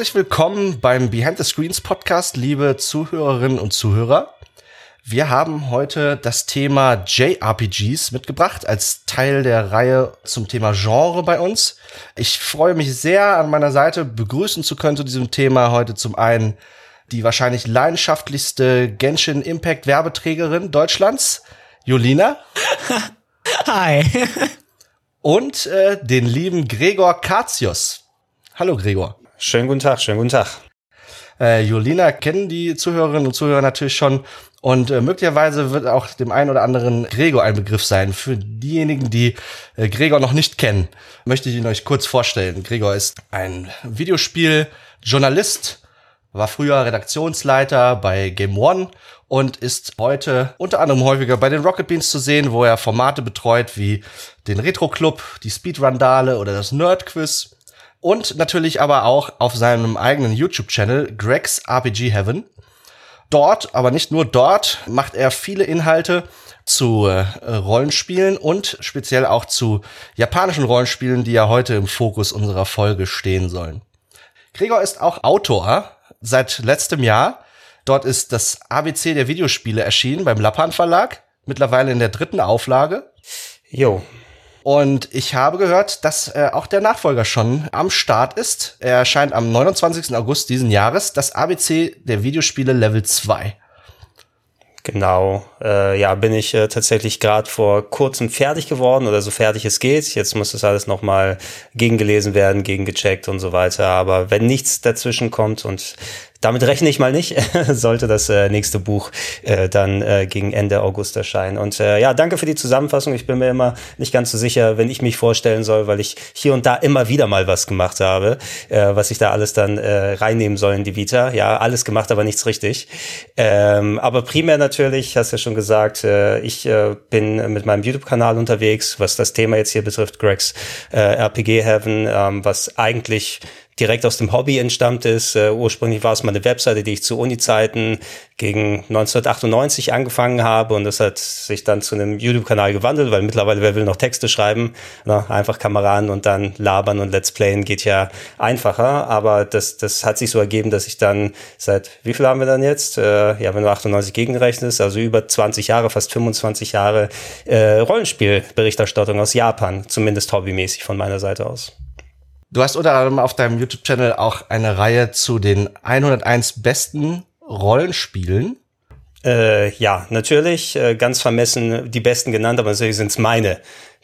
Herzlich willkommen beim Behind the Screens Podcast, liebe Zuhörerinnen und Zuhörer. Wir haben heute das Thema JRPGs mitgebracht als Teil der Reihe zum Thema Genre bei uns. Ich freue mich sehr, an meiner Seite begrüßen zu können zu diesem Thema heute zum einen die wahrscheinlich leidenschaftlichste Genshin Impact Werbeträgerin Deutschlands, Julina. Hi. Und äh, den lieben Gregor Katius. Hallo Gregor. Schönen guten Tag, schönen guten Tag. Äh, Julina kennen die Zuhörerinnen und Zuhörer natürlich schon. Und äh, möglicherweise wird auch dem einen oder anderen Gregor ein Begriff sein. Für diejenigen, die äh, Gregor noch nicht kennen, möchte ich ihn euch kurz vorstellen. Gregor ist ein Videospieljournalist, war früher Redaktionsleiter bei Game One und ist heute unter anderem häufiger bei den Rocket Beans zu sehen, wo er Formate betreut wie den Retro Club, die Speedrandale oder das Nerd Quiz und natürlich aber auch auf seinem eigenen YouTube-Channel Greg's RPG Heaven. Dort, aber nicht nur dort, macht er viele Inhalte zu äh, Rollenspielen und speziell auch zu japanischen Rollenspielen, die ja heute im Fokus unserer Folge stehen sollen. Gregor ist auch Autor seit letztem Jahr. Dort ist das ABC der Videospiele erschienen beim Lappan Verlag, mittlerweile in der dritten Auflage. Jo, und ich habe gehört, dass äh, auch der Nachfolger schon am Start ist. Er erscheint am 29. August diesen Jahres, das ABC der Videospiele Level 2. Genau, äh, ja, bin ich äh, tatsächlich gerade vor kurzem fertig geworden oder so fertig es geht. Jetzt muss das alles nochmal gegengelesen werden, gegengecheckt und so weiter. Aber wenn nichts dazwischen kommt und damit rechne ich mal nicht, sollte das äh, nächste Buch äh, dann äh, gegen Ende August erscheinen. Und äh, ja, danke für die Zusammenfassung. Ich bin mir immer nicht ganz so sicher, wenn ich mich vorstellen soll, weil ich hier und da immer wieder mal was gemacht habe, äh, was ich da alles dann äh, reinnehmen soll in die Vita. Ja, alles gemacht, aber nichts richtig. Ähm, aber primär natürlich, hast ja schon gesagt, äh, ich äh, bin mit meinem YouTube-Kanal unterwegs, was das Thema jetzt hier betrifft, Gregs äh, RPG Heaven, ähm, was eigentlich direkt aus dem Hobby entstammt ist. Uh, ursprünglich war es mal eine Webseite, die ich zu Uni-Zeiten gegen 1998 angefangen habe und das hat sich dann zu einem YouTube-Kanal gewandelt, weil mittlerweile wer will noch Texte schreiben, ne? einfach Kameraden und dann labern und Let's Playen geht ja einfacher, aber das, das hat sich so ergeben, dass ich dann seit, wie viel haben wir dann jetzt? Äh, ja, wenn du 98 gegenrechnest, also über 20 Jahre, fast 25 Jahre äh, Rollenspielberichterstattung aus Japan, zumindest hobbymäßig von meiner Seite aus. Du hast unter anderem auf deinem YouTube-Channel auch eine Reihe zu den 101 besten Rollenspielen. Äh, ja, natürlich, äh, ganz vermessen die besten genannt, aber natürlich sind es meine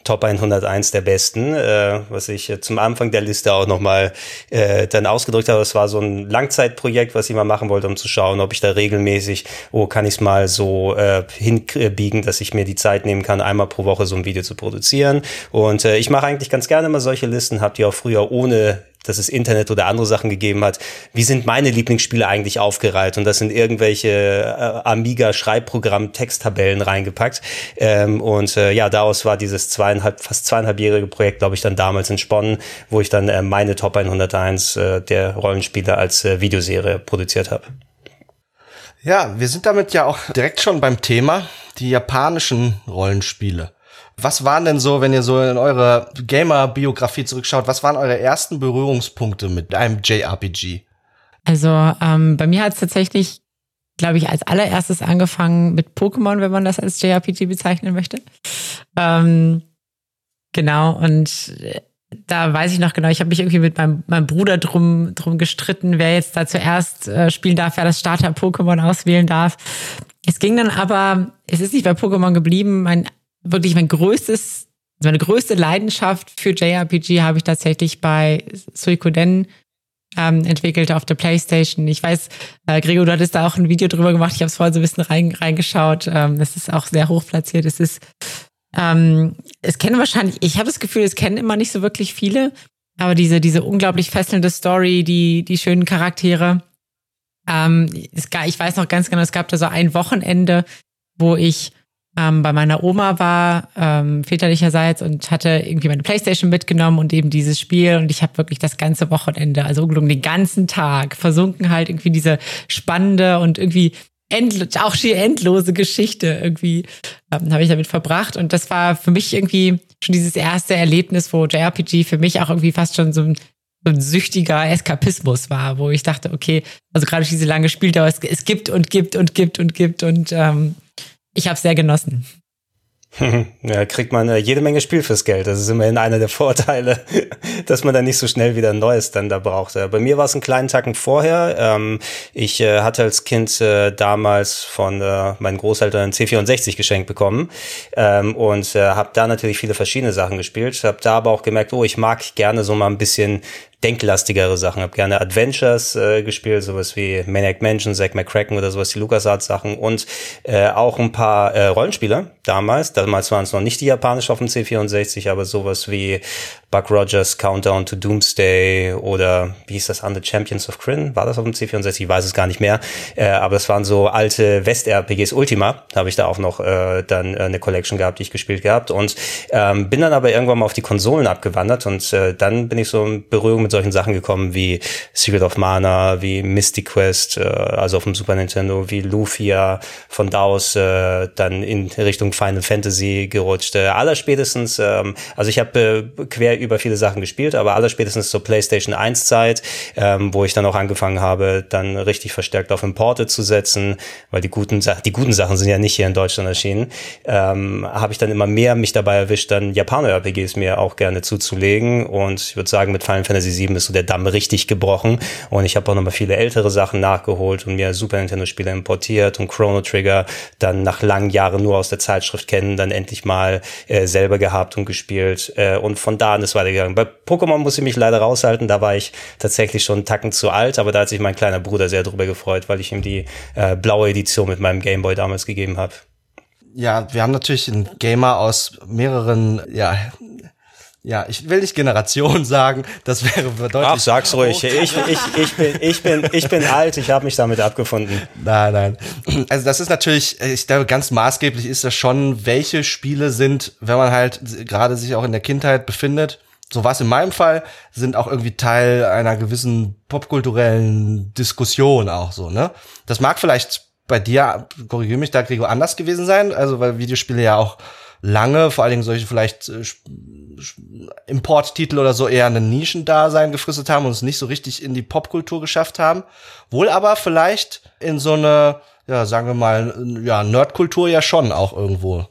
Top 101 der besten, äh, was ich äh, zum Anfang der Liste auch nochmal äh, dann ausgedrückt habe. Es war so ein Langzeitprojekt, was ich mal machen wollte, um zu schauen, ob ich da regelmäßig, oh, kann ich es mal so äh, hinbiegen, dass ich mir die Zeit nehmen kann, einmal pro Woche so ein Video zu produzieren. Und äh, ich mache eigentlich ganz gerne mal solche Listen, habe die auch früher ohne dass es Internet oder andere Sachen gegeben hat. Wie sind meine Lieblingsspiele eigentlich aufgereiht? Und das sind irgendwelche äh, Amiga-Schreibprogramm-Texttabellen reingepackt. Ähm, und äh, ja, daraus war dieses zweieinhalb, fast zweieinhalbjährige Projekt, glaube ich, dann damals entsponnen, wo ich dann äh, meine Top 101 äh, der Rollenspiele als äh, Videoserie produziert habe. Ja, wir sind damit ja auch direkt schon beim Thema, die japanischen Rollenspiele. Was waren denn so, wenn ihr so in eure Gamer-Biografie zurückschaut, was waren eure ersten Berührungspunkte mit einem JRPG? Also ähm, bei mir hat es tatsächlich, glaube ich, als allererstes angefangen mit Pokémon, wenn man das als JRPG bezeichnen möchte. Ähm, genau, und äh, da weiß ich noch genau, ich habe mich irgendwie mit meinem, meinem Bruder drum, drum gestritten, wer jetzt da zuerst äh, spielen darf, wer das Starter-Pokémon auswählen darf. Es ging dann aber, es ist nicht bei Pokémon geblieben. Mein wirklich mein größtes, meine größte Leidenschaft für JRPG habe ich tatsächlich bei Suikoden ähm, entwickelt auf der Playstation. Ich weiß, äh, Gregor, du hattest da auch ein Video drüber gemacht. Ich habe es vorhin so ein bisschen rein, reingeschaut. Ähm, das ist auch sehr hoch platziert. Es ist, ähm, es kennen wahrscheinlich, ich habe das Gefühl, es kennen immer nicht so wirklich viele, aber diese, diese unglaublich fesselnde Story, die, die schönen Charaktere. Ähm, es, ich weiß noch ganz genau, es gab da so ein Wochenende, wo ich ähm, bei meiner Oma war, ähm, väterlicherseits, und hatte irgendwie meine Playstation mitgenommen und eben dieses Spiel. Und ich habe wirklich das ganze Wochenende, also ungelungen den ganzen Tag, versunken halt irgendwie diese spannende und irgendwie end, auch schier endlose Geschichte irgendwie ähm, habe ich damit verbracht. Und das war für mich irgendwie schon dieses erste Erlebnis, wo JRPG für mich auch irgendwie fast schon so ein so ein süchtiger Eskapismus war, wo ich dachte, okay, also gerade diese lange Spieldauer, es, es gibt und gibt und gibt und gibt und ähm, ich habe sehr genossen. Ja, kriegt man äh, jede Menge Spiel fürs Geld. Das ist immerhin einer der Vorteile, dass man dann nicht so schnell wieder ein neues dann da braucht. Äh, bei mir war es einen kleinen Tacken vorher. Ähm, ich äh, hatte als Kind damals von meinen Großeltern einen C64 geschenkt bekommen ähm, und habe da natürlich viele verschiedene Sachen gespielt. Habe da aber auch gemerkt, oh, ich mag gerne so mal ein bisschen denklastigere Sachen. Hab gerne Adventures äh, gespielt, sowas wie Maniac Mansion, Zack McCracken oder sowas, die LucasArts Sachen und äh, auch ein paar äh, Rollenspiele damals. Damals waren es noch nicht die japanischen auf dem C64, aber sowas wie Buck Rogers Countdown to Doomsday oder wie hieß das andere Champions of Kryn? War das auf dem C64? Ich weiß es gar nicht mehr. Äh, aber das waren so alte West-RPGs. Ultima habe ich da auch noch äh, dann äh, eine Collection gehabt, die ich gespielt gehabt und ähm, bin dann aber irgendwann mal auf die Konsolen abgewandert und äh, dann bin ich so in Berührung mit solchen Sachen gekommen wie Secret of Mana, wie Mystic Quest, äh, also auf dem Super Nintendo, wie Lufia von da äh, dann in Richtung Final Fantasy gerutscht. Äh, allerspätestens, ähm, also ich habe äh, quer über viele Sachen gespielt, aber aller spätestens zur PlayStation 1 Zeit, ähm, wo ich dann auch angefangen habe, dann richtig verstärkt auf Importe zu setzen, weil die guten Sachen, die guten Sachen sind ja nicht hier in Deutschland erschienen, ähm, habe ich dann immer mehr mich dabei erwischt, dann Japaner-RPGs mir auch gerne zuzulegen und ich würde sagen, mit Final Fantasy VII ist so der Damm richtig gebrochen und ich habe auch nochmal viele ältere Sachen nachgeholt und mir Super Nintendo-Spiele importiert und Chrono Trigger dann nach langen Jahren nur aus der Zeitschrift kennen, dann endlich mal äh, selber gehabt und gespielt äh, und von da an ist weitergegangen. Bei Pokémon muss ich mich leider raushalten, da war ich tatsächlich schon einen Tacken zu alt, aber da hat sich mein kleiner Bruder sehr drüber gefreut, weil ich ihm die äh, blaue Edition mit meinem Gameboy damals gegeben habe. Ja, wir haben natürlich einen Gamer aus mehreren, ja, ja, ich will nicht Generation sagen, das wäre deutlich. Ach, sag's ruhig. Ich, ich, ich, bin, ich, bin, ich bin alt, ich habe mich damit abgefunden. Nein, nein. Also das ist natürlich, ich glaube, ganz maßgeblich ist das schon, welche Spiele sind, wenn man halt gerade sich auch in der Kindheit befindet, so was in meinem Fall, sind auch irgendwie Teil einer gewissen popkulturellen Diskussion auch so, ne? Das mag vielleicht bei dir, korrigiere mich da, Gregor, anders gewesen sein, also weil Videospiele ja auch lange, vor allen Dingen solche vielleicht äh, Importtitel oder so eher einen Nischendasein gefristet haben und es nicht so richtig in die Popkultur geschafft haben. Wohl aber vielleicht in so eine, ja, sagen wir mal, ja, Nerdkultur ja schon auch irgendwo.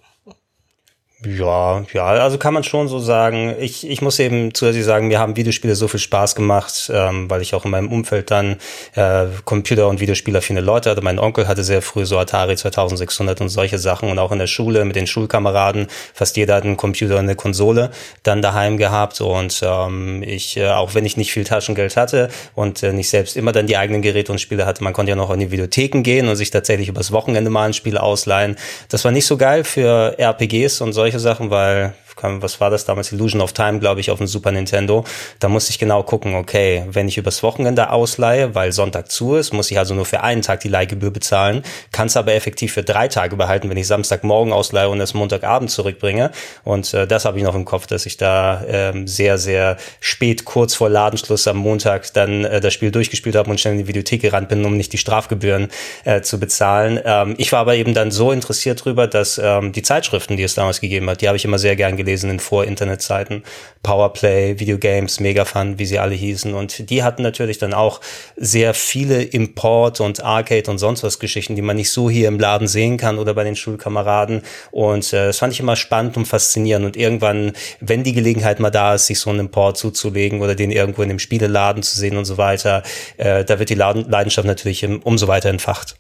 Ja, ja, also kann man schon so sagen. Ich, ich muss eben zusätzlich sagen, mir haben Videospiele so viel Spaß gemacht, ähm, weil ich auch in meinem Umfeld dann äh, Computer- und Videospielaffine Leute hatte. Mein Onkel hatte sehr früh so Atari 2600 und solche Sachen und auch in der Schule mit den Schulkameraden. Fast jeder hat einen Computer und eine Konsole dann daheim gehabt und ähm, ich, äh, auch wenn ich nicht viel Taschengeld hatte und äh, nicht selbst immer dann die eigenen Geräte und Spiele hatte, man konnte ja noch in die Videotheken gehen und sich tatsächlich übers Wochenende mal ein Spiel ausleihen. Das war nicht so geil für RPGs und solche solche Sachen, weil was war das damals? Illusion of Time, glaube ich, auf dem Super Nintendo. Da musste ich genau gucken, okay, wenn ich übers Wochenende ausleihe, weil Sonntag zu ist, muss ich also nur für einen Tag die Leihgebühr bezahlen, kann es aber effektiv für drei Tage behalten, wenn ich Samstagmorgen ausleihe und es Montagabend zurückbringe. Und äh, das habe ich noch im Kopf, dass ich da ähm, sehr, sehr spät, kurz vor Ladenschluss am Montag dann äh, das Spiel durchgespielt habe und schnell in die Videothek gerannt bin, um nicht die Strafgebühren äh, zu bezahlen. Ähm, ich war aber eben dann so interessiert drüber, dass ähm, die Zeitschriften, die es damals gegeben hat, die habe ich immer sehr gern gelesen gelesen in Vor-Internet-Zeiten. Powerplay, Videogames, Megafun, wie sie alle hießen. Und die hatten natürlich dann auch sehr viele Import- und Arcade- und sonst was Geschichten, die man nicht so hier im Laden sehen kann oder bei den Schulkameraden. Und äh, das fand ich immer spannend und faszinierend. Und irgendwann, wenn die Gelegenheit mal da ist, sich so einen Import zuzulegen oder den irgendwo in dem Spieleladen zu sehen und so weiter, äh, da wird die Leidenschaft natürlich umso weiter entfacht.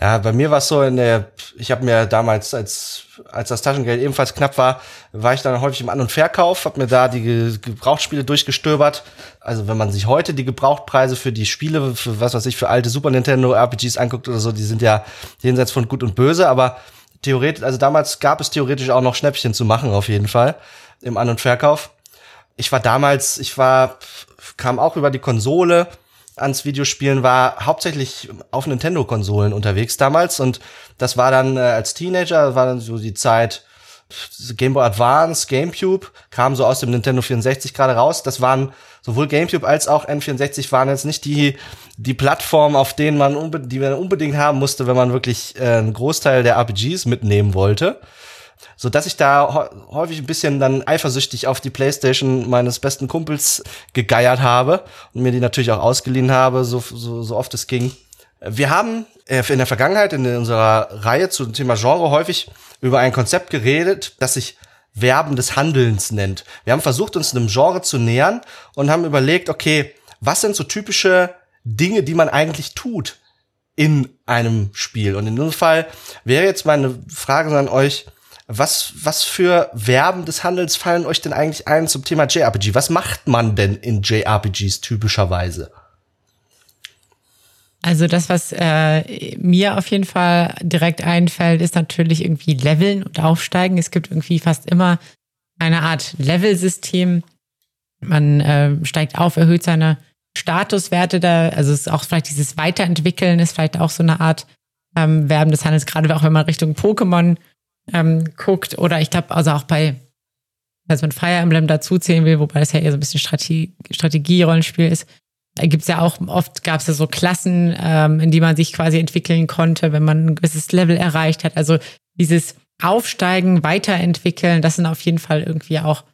Ja, bei mir war es so in der, ich habe mir damals, als, als das Taschengeld ebenfalls knapp war, war ich dann häufig im An- und Verkauf, habe mir da die Gebrauchtspiele durchgestöbert. Also wenn man sich heute die Gebrauchtpreise für die Spiele, für was weiß ich, für alte Super Nintendo RPGs anguckt oder so, die sind ja jenseits von gut und böse, aber theoretisch, also damals gab es theoretisch auch noch Schnäppchen zu machen, auf jeden Fall, im An- und Verkauf. Ich war damals, ich war, kam auch über die Konsole, ans Videospielen war hauptsächlich auf Nintendo-Konsolen unterwegs damals und das war dann äh, als Teenager, war dann so die Zeit Game Boy Advance, GameCube, kam so aus dem Nintendo 64 gerade raus. Das waren sowohl GameCube als auch N64 waren jetzt nicht die, die Plattformen, auf denen man, die man unbedingt haben musste, wenn man wirklich äh, einen Großteil der RPGs mitnehmen wollte. So dass ich da häufig ein bisschen dann eifersüchtig auf die Playstation meines besten Kumpels gegeiert habe und mir die natürlich auch ausgeliehen habe, so, so, so oft es ging. Wir haben äh, in der Vergangenheit in unserer Reihe zum Thema Genre häufig über ein Konzept geredet, das sich Verben des Handelns nennt. Wir haben versucht, uns einem Genre zu nähern und haben überlegt, okay, was sind so typische Dinge, die man eigentlich tut in einem Spiel? Und in diesem Fall wäre jetzt meine Frage an euch, was, was für Verben des Handels fallen euch denn eigentlich ein zum Thema JRPG? Was macht man denn in JRPGs typischerweise? Also das, was äh, mir auf jeden Fall direkt einfällt, ist natürlich irgendwie Leveln und Aufsteigen. Es gibt irgendwie fast immer eine Art Levelsystem. Man äh, steigt auf, erhöht seine Statuswerte da. Also es ist auch vielleicht dieses Weiterentwickeln ist vielleicht auch so eine Art ähm, Verben des Handels, gerade auch wenn man Richtung Pokémon ähm, guckt. Oder ich glaube, also auch bei, also man Fire Emblem dazuzählen will, wobei das ja eher so ein bisschen Strategie, Strategie-Rollenspiel ist, gibt es ja auch, oft gab es ja so Klassen, ähm, in die man sich quasi entwickeln konnte, wenn man ein gewisses Level erreicht hat. Also dieses Aufsteigen, Weiterentwickeln, das sind auf jeden Fall irgendwie auch,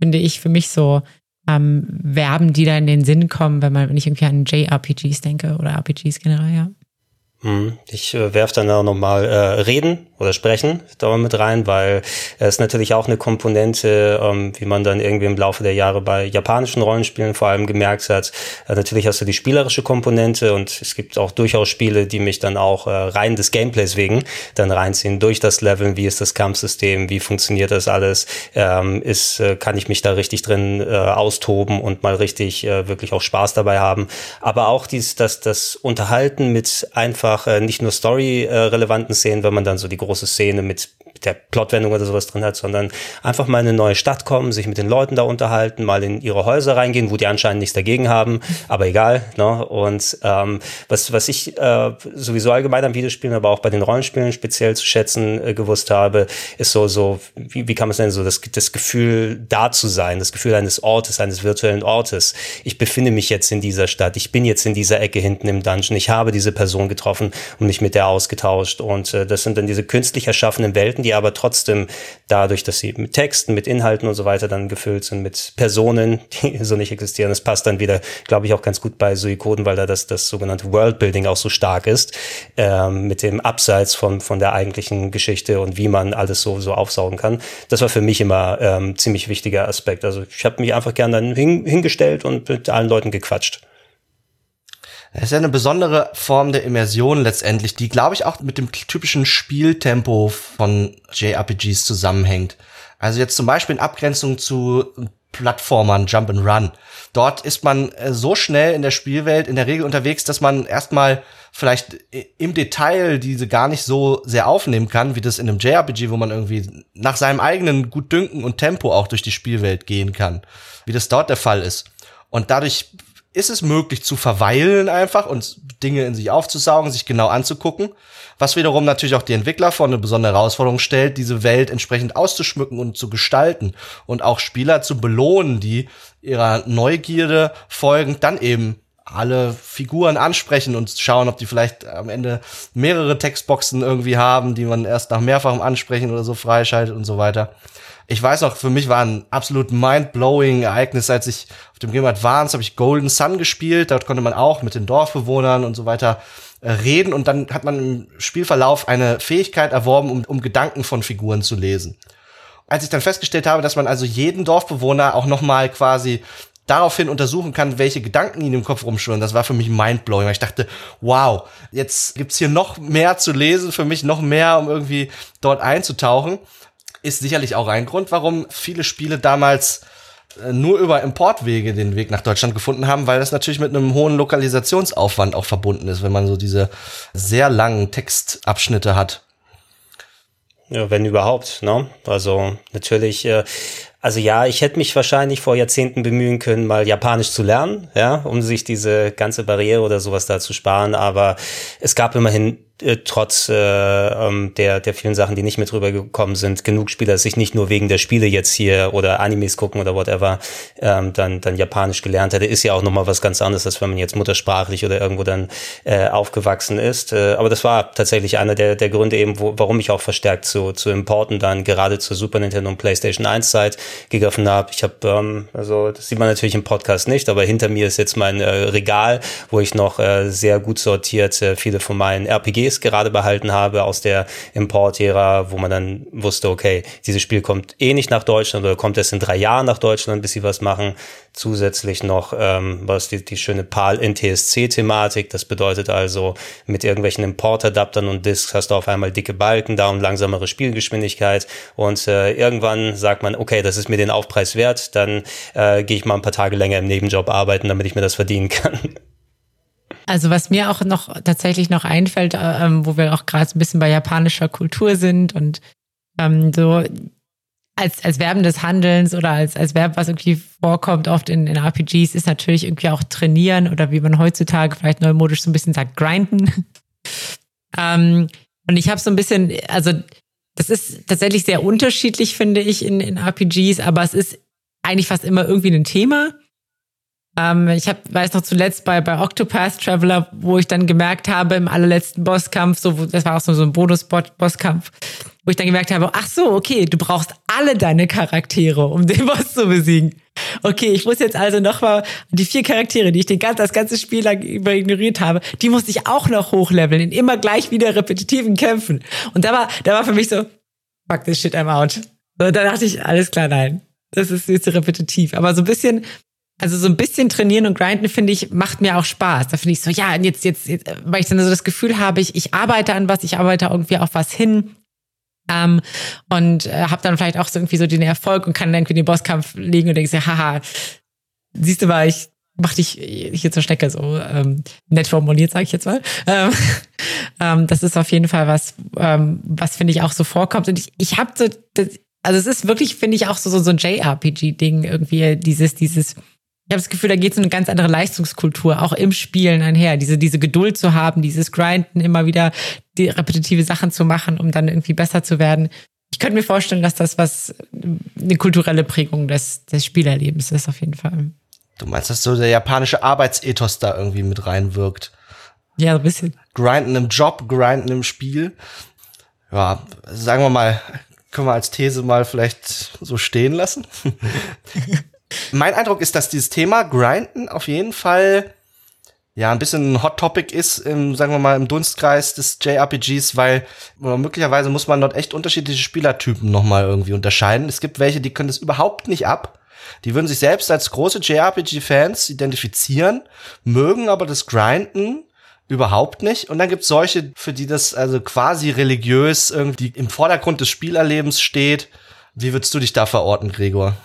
finde ich, für mich so ähm, Verben, die da in den Sinn kommen, wenn man, wenn ich irgendwie an JRPGs denke oder RPGs generell, ja. Hm, ich äh, werfe dann auch nochmal äh, Reden oder Sprechen da mit rein, weil es natürlich auch eine Komponente, ähm, wie man dann irgendwie im Laufe der Jahre bei japanischen Rollenspielen vor allem gemerkt hat. Äh, natürlich hast du die spielerische Komponente und es gibt auch durchaus Spiele, die mich dann auch äh, rein des Gameplays wegen dann reinziehen, durch das Leveln, wie ist das Kampfsystem, wie funktioniert das alles, ähm, ist, äh, kann ich mich da richtig drin äh, austoben und mal richtig äh, wirklich auch Spaß dabei haben. Aber auch dies, das, das Unterhalten mit einfach äh, nicht nur story-relevanten Szenen, wenn man dann so die große Szene mit der Plotwendung oder sowas drin hat, sondern einfach mal in eine neue Stadt kommen, sich mit den Leuten da unterhalten, mal in ihre Häuser reingehen, wo die anscheinend nichts dagegen haben, aber egal. Ne? Und ähm, was, was ich äh, sowieso allgemein am Videospielen, aber auch bei den Rollenspielen speziell zu schätzen äh, gewusst habe, ist so, so wie, wie kann man es nennen, so das, das Gefühl, da zu sein, das Gefühl eines Ortes, eines virtuellen Ortes. Ich befinde mich jetzt in dieser Stadt, ich bin jetzt in dieser Ecke hinten im Dungeon, ich habe diese Person getroffen und mich mit der ausgetauscht. Und äh, das sind dann diese künstlich erschaffenen Welten, die aber trotzdem dadurch, dass sie mit Texten, mit Inhalten und so weiter dann gefüllt sind, mit Personen, die so nicht existieren. Das passt dann wieder, glaube ich, auch ganz gut bei Suikoden, weil da das, das sogenannte Worldbuilding auch so stark ist, ähm, mit dem Abseits von, von der eigentlichen Geschichte und wie man alles so, so aufsaugen kann. Das war für mich immer ähm, ziemlich wichtiger Aspekt. Also ich habe mich einfach gern dann hin, hingestellt und mit allen Leuten gequatscht. Es ist ja eine besondere Form der Immersion letztendlich, die, glaube ich, auch mit dem typischen Spieltempo von JRPGs zusammenhängt. Also jetzt zum Beispiel in Abgrenzung zu Plattformern, Jump and Run. Dort ist man äh, so schnell in der Spielwelt in der Regel unterwegs, dass man erstmal vielleicht im Detail diese gar nicht so sehr aufnehmen kann, wie das in einem JRPG, wo man irgendwie nach seinem eigenen Gutdünken und Tempo auch durch die Spielwelt gehen kann, wie das dort der Fall ist. Und dadurch ist es möglich zu verweilen einfach und Dinge in sich aufzusaugen, sich genau anzugucken, was wiederum natürlich auch die Entwickler vor eine besondere Herausforderung stellt, diese Welt entsprechend auszuschmücken und zu gestalten und auch Spieler zu belohnen, die ihrer Neugierde folgend dann eben alle Figuren ansprechen und schauen, ob die vielleicht am Ende mehrere Textboxen irgendwie haben, die man erst nach mehrfachem Ansprechen oder so freischaltet und so weiter. Ich weiß noch, für mich war ein absolut mind-blowing Ereignis, als ich auf dem Game Advance habe ich Golden Sun gespielt. Dort konnte man auch mit den Dorfbewohnern und so weiter äh, reden und dann hat man im Spielverlauf eine Fähigkeit erworben, um, um Gedanken von Figuren zu lesen. Als ich dann festgestellt habe, dass man also jeden Dorfbewohner auch noch mal quasi daraufhin untersuchen kann, welche Gedanken ihnen im Kopf rumschwirren. Das war für mich mindblowing. Ich dachte, wow, jetzt gibt's hier noch mehr zu lesen, für mich noch mehr, um irgendwie dort einzutauchen ist sicherlich auch ein Grund, warum viele Spiele damals äh, nur über Importwege den Weg nach Deutschland gefunden haben, weil das natürlich mit einem hohen Lokalisationsaufwand auch verbunden ist, wenn man so diese sehr langen Textabschnitte hat. Ja, wenn überhaupt, ne? Also natürlich äh, Also ja, ich hätte mich wahrscheinlich vor Jahrzehnten bemühen können, mal Japanisch zu lernen, ja, um sich diese ganze Barriere oder sowas da zu sparen. Aber es gab immerhin äh, trotz äh, ähm, der, der vielen Sachen, die nicht mit rübergekommen sind, genug Spieler sich nicht nur wegen der Spiele jetzt hier oder Animes gucken oder whatever, ähm, dann, dann Japanisch gelernt hätte, ist ja auch nochmal was ganz anderes, als wenn man jetzt muttersprachlich oder irgendwo dann äh, aufgewachsen ist. Äh, aber das war tatsächlich einer der, der Gründe eben, wo, warum ich auch verstärkt zu, zu Importen dann gerade zur Super Nintendo und PlayStation 1 Zeit gegriffen habe. Ich habe, ähm, also das sieht man natürlich im Podcast nicht, aber hinter mir ist jetzt mein äh, Regal, wo ich noch äh, sehr gut sortiert äh, viele von meinen RPG DVDs gerade behalten habe aus der Import-Ära, wo man dann wusste, okay, dieses Spiel kommt eh nicht nach Deutschland oder kommt erst in drei Jahren nach Deutschland, bis sie was machen. Zusätzlich noch ähm, was die, die schöne PAL-NTSC-Thematik. Das bedeutet also, mit irgendwelchen Import-Adaptern und Disks hast du auf einmal dicke Balken da und langsamere Spielgeschwindigkeit. Und äh, irgendwann sagt man, okay, das ist mir den Aufpreis wert, dann äh, gehe ich mal ein paar Tage länger im Nebenjob arbeiten, damit ich mir das verdienen kann. Also was mir auch noch tatsächlich noch einfällt, äh, ähm, wo wir auch gerade ein bisschen bei japanischer Kultur sind und ähm, so als, als Verben des Handelns oder als, als Verb, was irgendwie vorkommt oft in, in RPGs, ist natürlich irgendwie auch trainieren oder wie man heutzutage vielleicht neumodisch so ein bisschen sagt, grinden. ähm, und ich habe so ein bisschen, also das ist tatsächlich sehr unterschiedlich, finde ich, in, in RPGs, aber es ist eigentlich fast immer irgendwie ein Thema. Ähm, ich hab, weiß noch zuletzt bei, bei Octopath Traveler, wo ich dann gemerkt habe, im allerletzten Bosskampf, so, das war auch so, so ein Bonus-Bosskampf, wo ich dann gemerkt habe, ach so, okay, du brauchst alle deine Charaktere, um den Boss zu besiegen. Okay, ich muss jetzt also nochmal die vier Charaktere, die ich den ganzen, das ganze Spiel lang über ignoriert habe, die musste ich auch noch hochleveln in immer gleich wieder repetitiven Kämpfen. Und da war, da war für mich so, fuck this shit, I'm out. Und da dachte ich, alles klar, nein. Das ist jetzt repetitiv. Aber so ein bisschen also so ein bisschen trainieren und grinden, finde ich, macht mir auch Spaß. Da finde ich so, ja, jetzt, jetzt, jetzt, weil ich dann so das Gefühl habe, ich, ich arbeite an was, ich arbeite irgendwie auf was hin. Ähm, und äh, habe dann vielleicht auch so irgendwie so den Erfolg und kann dann irgendwie den Bosskampf legen und denke so, haha, siehst du mal, ich mach dich hier zur Stecke so ähm, nett formuliert, sage ich jetzt mal. Ähm, ähm, das ist auf jeden Fall was, ähm, was finde ich auch so vorkommt. Und ich, ich habe so, das, also es ist wirklich, finde ich, auch so, so, so ein JRPG-Ding irgendwie, dieses, dieses ich habe das Gefühl, da geht so eine ganz andere Leistungskultur auch im Spielen einher. Diese, diese Geduld zu haben, dieses Grinden, immer wieder die repetitive Sachen zu machen, um dann irgendwie besser zu werden. Ich könnte mir vorstellen, dass das was eine kulturelle Prägung des, des Spielerlebens ist, auf jeden Fall. Du meinst, dass so der japanische Arbeitsethos da irgendwie mit reinwirkt? Ja, ein bisschen. Grinden im Job, grinden im Spiel. Ja, sagen wir mal, können wir als These mal vielleicht so stehen lassen. mein Eindruck ist, dass dieses Thema Grinden auf jeden Fall ja ein bisschen ein Hot Topic ist, im, sagen wir mal, im Dunstkreis des JRPGs, weil möglicherweise muss man dort echt unterschiedliche Spielertypen nochmal irgendwie unterscheiden. Es gibt welche, die können das überhaupt nicht ab. Die würden sich selbst als große JRPG-Fans identifizieren, mögen aber das Grinden überhaupt nicht. Und dann gibt es solche, für die das also quasi religiös irgendwie im Vordergrund des Spielerlebens steht. Wie würdest du dich da verorten, Gregor?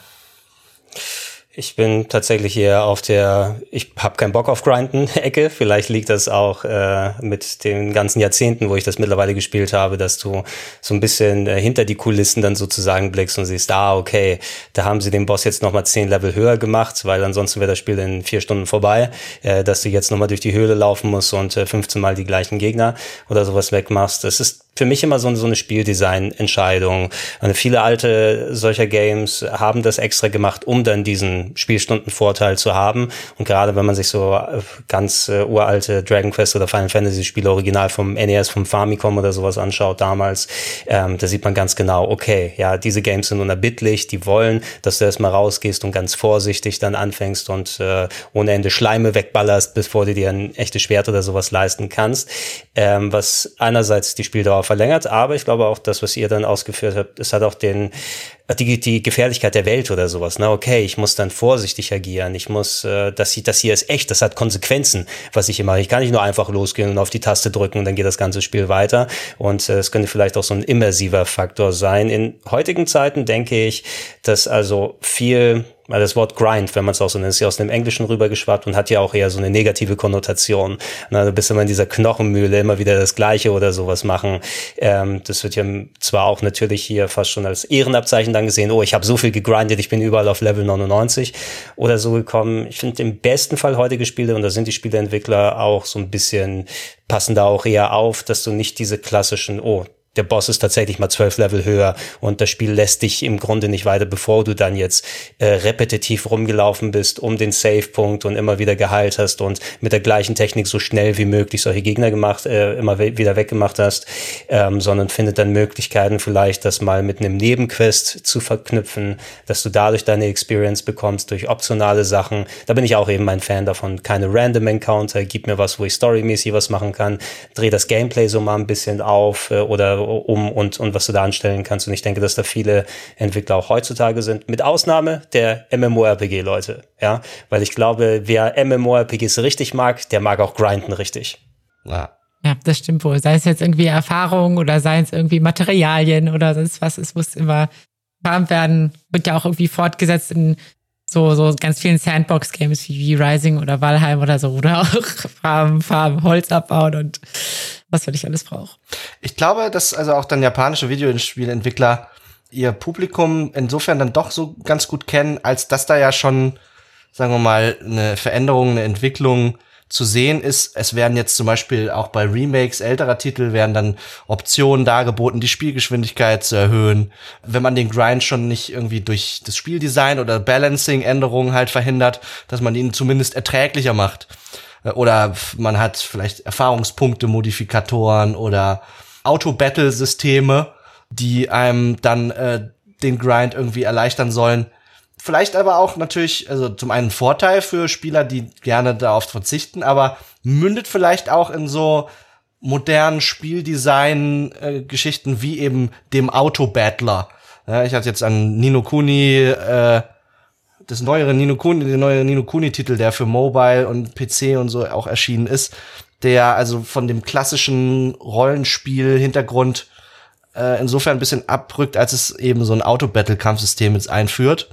Ich bin tatsächlich hier auf der, ich habe keinen Bock auf Grinden-Ecke. Vielleicht liegt das auch äh, mit den ganzen Jahrzehnten, wo ich das mittlerweile gespielt habe, dass du so ein bisschen äh, hinter die Kulissen dann sozusagen blickst und siehst, ah, okay, da haben sie den Boss jetzt nochmal zehn Level höher gemacht, weil ansonsten wäre das Spiel in vier Stunden vorbei, äh, dass du jetzt nochmal durch die Höhle laufen musst und äh, 15 Mal die gleichen Gegner oder sowas wegmachst. Das ist für mich immer so, so eine Spieldesign-Entscheidung. Viele alte solcher Games haben das extra gemacht, um dann diesen Spielstundenvorteil zu haben. Und gerade wenn man sich so äh, ganz äh, uralte Dragon Quest oder Final Fantasy Spiele original vom NES, vom Famicom oder sowas anschaut damals, ähm, da sieht man ganz genau, okay, ja, diese Games sind unerbittlich, die wollen, dass du erstmal rausgehst und ganz vorsichtig dann anfängst und äh, ohne Ende Schleime wegballerst, bevor du dir ein echtes Schwert oder sowas leisten kannst. Ähm, was einerseits die Spieldauer verlängert, aber ich glaube auch das, was ihr dann ausgeführt habt, es hat auch den die, die Gefährlichkeit der Welt oder sowas. Na, okay, ich muss dann vorsichtig agieren. Ich muss, äh, das, hier, das hier ist echt, das hat Konsequenzen, was ich hier mache. Ich kann nicht nur einfach losgehen und auf die Taste drücken und dann geht das ganze Spiel weiter. Und äh, es könnte vielleicht auch so ein immersiver Faktor sein. In heutigen Zeiten denke ich, dass also viel weil das Wort Grind, wenn man es auch so nennt, ist ja aus dem Englischen rübergeschwappt und hat ja auch eher so eine negative Konnotation. Na, du bist immer in dieser Knochenmühle, immer wieder das Gleiche oder sowas machen. Ähm, das wird ja zwar auch natürlich hier fast schon als Ehrenabzeichen dann gesehen, oh, ich habe so viel gegrindet, ich bin überall auf Level 99 oder so gekommen. Ich finde im besten Fall heutige Spiele, und da sind die Spieleentwickler auch so ein bisschen, passen da auch eher auf, dass du nicht diese klassischen, oh, der Boss ist tatsächlich mal zwölf Level höher und das Spiel lässt dich im Grunde nicht weiter, bevor du dann jetzt äh, repetitiv rumgelaufen bist um den Save-Punkt und immer wieder geheilt hast und mit der gleichen Technik so schnell wie möglich solche Gegner gemacht, äh, immer we wieder weggemacht hast, ähm, sondern findet dann Möglichkeiten vielleicht, das mal mit einem Nebenquest zu verknüpfen, dass du dadurch deine Experience bekommst durch optionale Sachen. Da bin ich auch eben ein Fan davon. Keine Random Encounter, gib mir was, wo ich storymäßig was machen kann, dreh das Gameplay so mal ein bisschen auf äh, oder um und, und was du da anstellen kannst. Und ich denke, dass da viele Entwickler auch heutzutage sind, mit Ausnahme der MMORPG-Leute, ja, weil ich glaube, wer MMORPGs richtig mag, der mag auch Grinden richtig. Ja. Ja, das stimmt wohl. Sei es jetzt irgendwie Erfahrung oder sei es irgendwie Materialien oder sonst was, es muss immer farmt werden. Wird ja auch irgendwie fortgesetzt in so, so ganz vielen Sandbox-Games wie, Rising oder Valheim oder so, oder auch Farben, Farben, Holz abbauen und was für dich alles braucht. Ich glaube, dass also auch dann japanische Videospielentwickler ihr Publikum insofern dann doch so ganz gut kennen, als dass da ja schon, sagen wir mal, eine Veränderung, eine Entwicklung zu sehen ist. Es werden jetzt zum Beispiel auch bei Remakes älterer Titel werden dann Optionen dargeboten, die Spielgeschwindigkeit zu erhöhen. Wenn man den Grind schon nicht irgendwie durch das Spieldesign oder Balancing-Änderungen halt verhindert, dass man ihn zumindest erträglicher macht. Äh, oder man hat vielleicht Erfahrungspunkte, Modifikatoren oder Auto-Battle-Systeme, die einem dann äh, den Grind irgendwie erleichtern sollen. Vielleicht aber auch natürlich, also zum einen Vorteil für Spieler, die gerne darauf verzichten, aber mündet vielleicht auch in so modernen Spieldesign-Geschichten wie eben dem Auto-Battler. Ja, ich hatte jetzt an Nino Kuni äh, das neuere Nino Kuni, der neue Nino Kuni Titel, der für Mobile und PC und so auch erschienen ist, der also von dem klassischen Rollenspiel Hintergrund äh, insofern ein bisschen abrückt, als es eben so ein Auto-Battle-Kampfsystem jetzt einführt.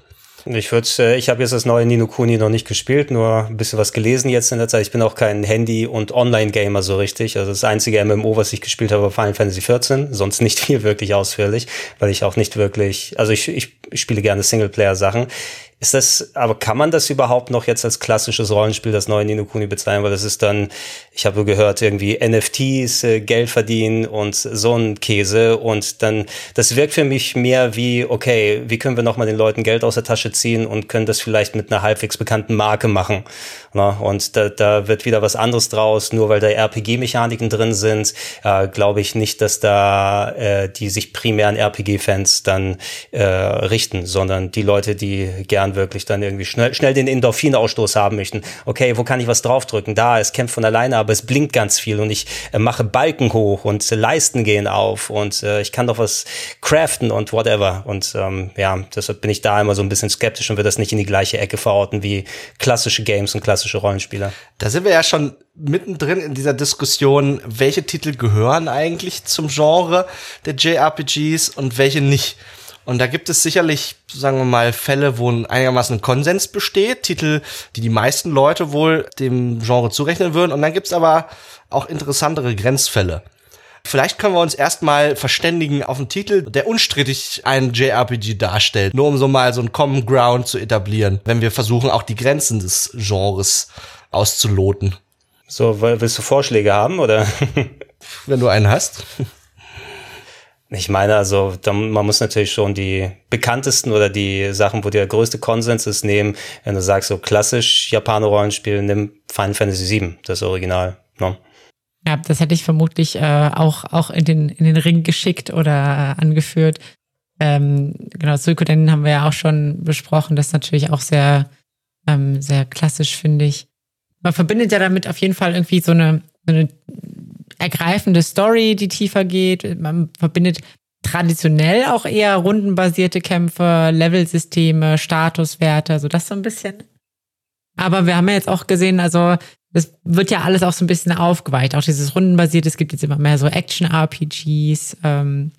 Ich würde, äh, ich habe jetzt das neue Nino Kuni noch nicht gespielt, nur ein bisschen was gelesen jetzt in der Zeit. Ich bin auch kein Handy- und Online-Gamer so richtig. Also das einzige MMO, was ich gespielt habe, war Final Fantasy XIV. Sonst nicht viel wirklich ausführlich, weil ich auch nicht wirklich, also ich, ich, ich spiele gerne Singleplayer-Sachen. Ist das, aber kann man das überhaupt noch jetzt als klassisches Rollenspiel, das neue Nino Kuni bezeichnen? Weil das ist dann, ich habe gehört, irgendwie NFTs, äh, Geld verdienen und so ein Käse. Und dann, das wirkt für mich mehr wie, okay, wie können wir nochmal den Leuten Geld aus der Tasche ziehen und können das vielleicht mit einer halbwegs bekannten Marke machen. Na, und da, da wird wieder was anderes draus, nur weil da RPG-Mechaniken drin sind, äh, glaube ich nicht, dass da äh, die sich primär an RPG-Fans dann äh, richten, sondern die Leute, die gerne Jahren wirklich dann irgendwie schnell, schnell den Endorphinausstoß haben möchten. Okay, wo kann ich was draufdrücken? Da, es kämpft von alleine, aber es blinkt ganz viel und ich äh, mache Balken hoch und äh, Leisten gehen auf und äh, ich kann doch was craften und whatever. Und ähm, ja, deshalb bin ich da immer so ein bisschen skeptisch und will das nicht in die gleiche Ecke verorten wie klassische Games und klassische Rollenspieler. Da sind wir ja schon mittendrin in dieser Diskussion, welche Titel gehören eigentlich zum Genre der JRPGs und welche nicht. Und da gibt es sicherlich, sagen wir mal, Fälle, wo einigermaßen ein Konsens besteht, Titel, die die meisten Leute wohl dem Genre zurechnen würden. Und dann gibt's aber auch interessantere Grenzfälle. Vielleicht können wir uns erstmal verständigen auf einen Titel, der unstrittig ein JRPG darstellt, nur um so mal so einen Common Ground zu etablieren, wenn wir versuchen, auch die Grenzen des Genres auszuloten. So, willst du Vorschläge haben, oder? wenn du einen hast. Ich meine, also man muss natürlich schon die bekanntesten oder die Sachen, wo der größte Konsens ist, nehmen. Wenn du sagst, so klassisch Japaner-Rollenspiel, nimm Final Fantasy VII, das Original. Ne? Ja, das hätte ich vermutlich äh, auch, auch in, den, in den Ring geschickt oder äh, angeführt. Ähm, genau, Suikoden haben wir ja auch schon besprochen. Das ist natürlich auch sehr, ähm, sehr klassisch, finde ich. Man verbindet ja damit auf jeden Fall irgendwie so eine, so eine ergreifende Story, die tiefer geht. Man verbindet traditionell auch eher rundenbasierte Kämpfe, Levelsysteme, Statuswerte, so das so ein bisschen. Aber wir haben ja jetzt auch gesehen, also das wird ja alles auch so ein bisschen aufgeweicht. Auch dieses rundenbasierte, es gibt jetzt immer mehr so Action-RPGs, ähm,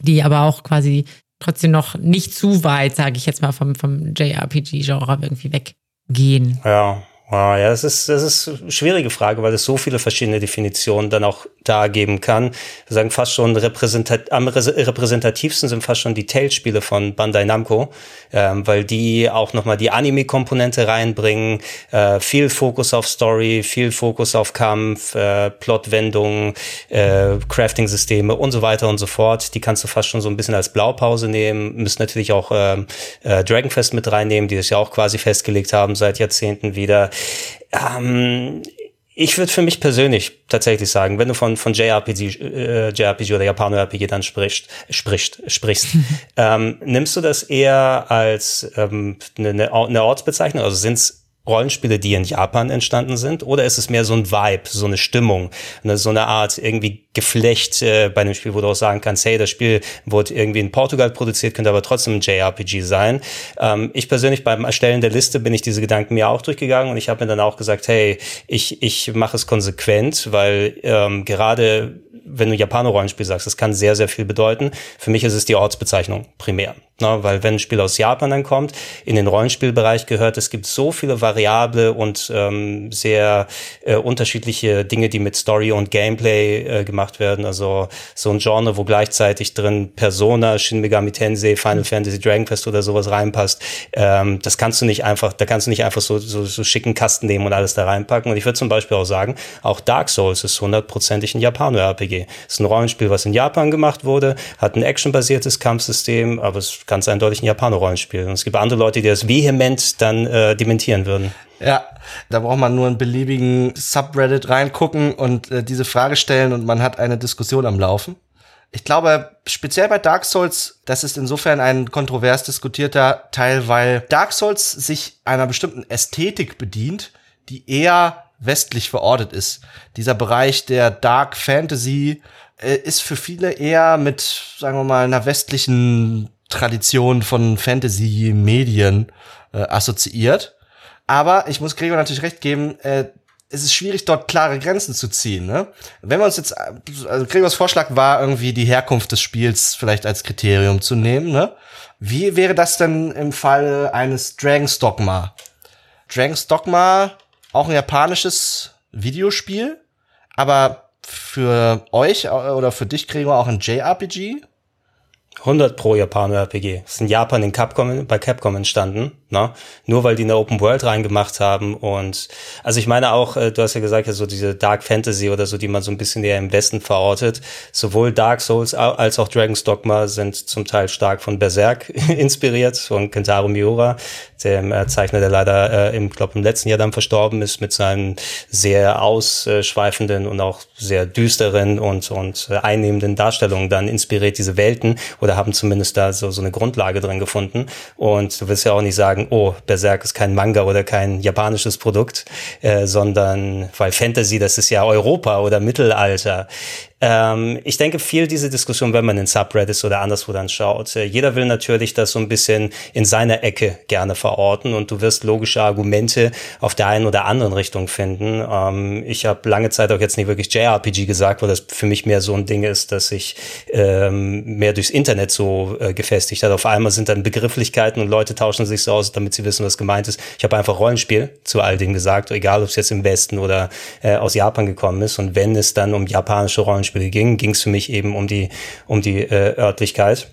die aber auch quasi trotzdem noch nicht zu weit, sage ich jetzt mal, vom, vom JRPG-Genre irgendwie weggehen. Ja, Ah, ja, das ist, das ist eine schwierige Frage, weil es so viele verschiedene Definitionen dann auch da geben kann. Wir sagen fast schon repräsentat am repräsentativsten sind fast schon die Tales-Spiele von Bandai Namco, ähm, weil die auch nochmal die Anime-Komponente reinbringen, äh, viel Fokus auf Story, viel Fokus auf Kampf, äh, Plotwendungen, äh, Crafting-Systeme und so weiter und so fort. Die kannst du fast schon so ein bisschen als Blaupause nehmen. Müssen natürlich auch ähm, äh, Dragonfest mit reinnehmen, die das ja auch quasi festgelegt haben seit Jahrzehnten wieder. Ähm, ich würde für mich persönlich tatsächlich sagen, wenn du von, von JRPG, äh, JRPG oder Japano-RPG dann sprichst, sprichst, sprichst, ähm, nimmst du das eher als ähm, eine, eine Ortsbezeichnung? Also sind es Rollenspiele, die in Japan entstanden sind? Oder ist es mehr so ein Vibe, so eine Stimmung, eine, so eine Art irgendwie Geflecht äh, bei einem Spiel, wo du auch sagen kannst, hey, das Spiel wurde irgendwie in Portugal produziert, könnte aber trotzdem ein JRPG sein. Ähm, ich persönlich beim Erstellen der Liste bin ich diese Gedanken mir auch durchgegangen und ich habe mir dann auch gesagt, hey, ich, ich mache es konsequent, weil ähm, gerade wenn du Japano-Rollenspiel sagst, das kann sehr, sehr viel bedeuten. Für mich ist es die Ortsbezeichnung primär. Ne? Weil wenn ein Spiel aus Japan dann kommt, in den Rollenspielbereich gehört, es gibt so viele variable und ähm, sehr äh, unterschiedliche Dinge, die mit Story und Gameplay äh, gemacht werden. Also so ein Genre, wo gleichzeitig drin Persona, Shin Megami Tensei, Final Fantasy, Dragon Quest oder sowas reinpasst. Ähm, das kannst du nicht einfach, da kannst du nicht einfach so, so, so schicken Kasten nehmen und alles da reinpacken. Und ich würde zum Beispiel auch sagen, auch Dark Souls ist hundertprozentig ein Japano-RPG. Ist ein Rollenspiel, was in Japan gemacht wurde, hat ein actionbasiertes Kampfsystem, aber es ganz eindeutig ein Japano-Rollenspiel. Und es gibt andere Leute, die das vehement dann äh, dementieren würden. Ja, da braucht man nur einen beliebigen Subreddit reingucken und äh, diese Frage stellen und man hat eine Diskussion am Laufen. Ich glaube, speziell bei Dark Souls, das ist insofern ein kontrovers diskutierter Teil, weil Dark Souls sich einer bestimmten Ästhetik bedient, die eher westlich verortet ist. Dieser Bereich der Dark Fantasy äh, ist für viele eher mit, sagen wir mal, einer westlichen Tradition von Fantasy-Medien äh, assoziiert. Aber ich muss Gregor natürlich recht geben, äh, es ist schwierig, dort klare Grenzen zu ziehen. Ne? Wenn wir uns jetzt, also Gregors Vorschlag war irgendwie die Herkunft des Spiels vielleicht als Kriterium zu nehmen. Ne? Wie wäre das denn im Fall eines Dragon's Dogma? Dragon's Dogma auch ein japanisches Videospiel, aber für euch oder für dich, Gregor, auch ein JRPG? 100 pro Japano-RPG. Ist in Japan in Capcom, bei Capcom entstanden, ne? Nur weil die eine Open World reingemacht haben und, also ich meine auch, äh, du hast ja gesagt, ja, so diese Dark Fantasy oder so, die man so ein bisschen eher im Westen verortet. Sowohl Dark Souls als auch Dragon's Dogma sind zum Teil stark von Berserk inspiriert, von Kentaro Miura, dem äh, Zeichner, der leider äh, im, glaube im letzten Jahr dann verstorben ist, mit seinen sehr ausschweifenden und auch sehr düsteren und, und äh, einnehmenden Darstellungen dann inspiriert diese Welten oder haben zumindest da so, so eine Grundlage drin gefunden. Und du willst ja auch nicht sagen, oh, Berserk ist kein Manga oder kein japanisches Produkt, äh, sondern weil Fantasy, das ist ja Europa oder Mittelalter. Ähm, ich denke, viel diese Diskussion, wenn man in Subreddits oder anderswo dann schaut, äh, jeder will natürlich das so ein bisschen in seiner Ecke gerne verorten und du wirst logische Argumente auf der einen oder anderen Richtung finden. Ähm, ich habe lange Zeit auch jetzt nicht wirklich JRPG gesagt, weil das für mich mehr so ein Ding ist, dass sich ähm, mehr durchs Internet so äh, gefestigt hat. Auf einmal sind dann Begrifflichkeiten und Leute tauschen sich so aus, damit sie wissen, was gemeint ist. Ich habe einfach Rollenspiel zu all dem gesagt, egal ob es jetzt im Westen oder äh, aus Japan gekommen ist. Und wenn es dann um japanische Rollenspiele Beispiel ging, ging es für mich eben um die, um die äh, Örtlichkeit.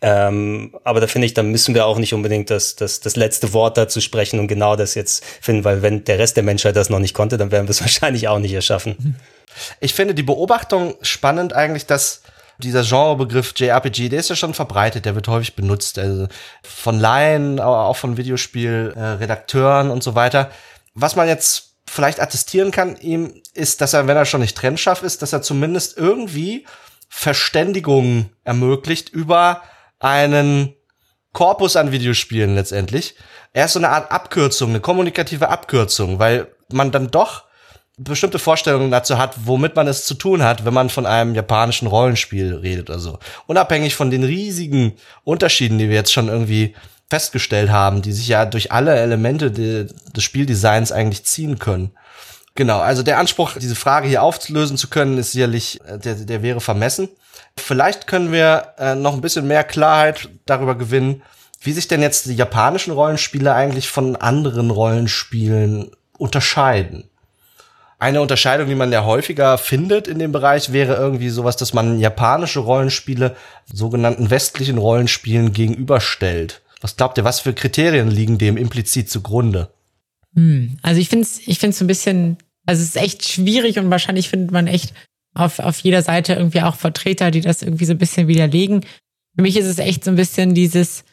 Ähm, aber da finde ich, da müssen wir auch nicht unbedingt das, das, das letzte Wort dazu sprechen und genau das jetzt finden, weil wenn der Rest der Menschheit das noch nicht konnte, dann werden wir es wahrscheinlich auch nicht erschaffen. Ich finde die Beobachtung spannend eigentlich, dass dieser Genrebegriff JRPG, der ist ja schon verbreitet, der wird häufig benutzt, also von Laien, auch von Videospielredakteuren und so weiter. Was man jetzt vielleicht attestieren kann ihm, ist, dass er, wenn er schon nicht trennscharf ist, dass er zumindest irgendwie Verständigung ermöglicht über einen Korpus an Videospielen letztendlich. Er ist so eine Art Abkürzung, eine kommunikative Abkürzung, weil man dann doch bestimmte Vorstellungen dazu hat, womit man es zu tun hat, wenn man von einem japanischen Rollenspiel redet oder so. Unabhängig von den riesigen Unterschieden, die wir jetzt schon irgendwie festgestellt haben, die sich ja durch alle Elemente de, des Spieldesigns eigentlich ziehen können. Genau, also der Anspruch, diese Frage hier auflösen zu können, ist sicherlich, äh, der, der wäre vermessen. Vielleicht können wir äh, noch ein bisschen mehr Klarheit darüber gewinnen, wie sich denn jetzt die japanischen Rollenspiele eigentlich von anderen Rollenspielen unterscheiden. Eine Unterscheidung, die man ja häufiger findet in dem Bereich, wäre irgendwie sowas, dass man japanische Rollenspiele sogenannten westlichen Rollenspielen gegenüberstellt. Was glaubt ihr, was für Kriterien liegen dem implizit zugrunde? Hm, also ich finde es ich find's ein bisschen, also es ist echt schwierig und wahrscheinlich findet man echt auf, auf jeder Seite irgendwie auch Vertreter, die das irgendwie so ein bisschen widerlegen. Für mich ist es echt so ein bisschen dieses,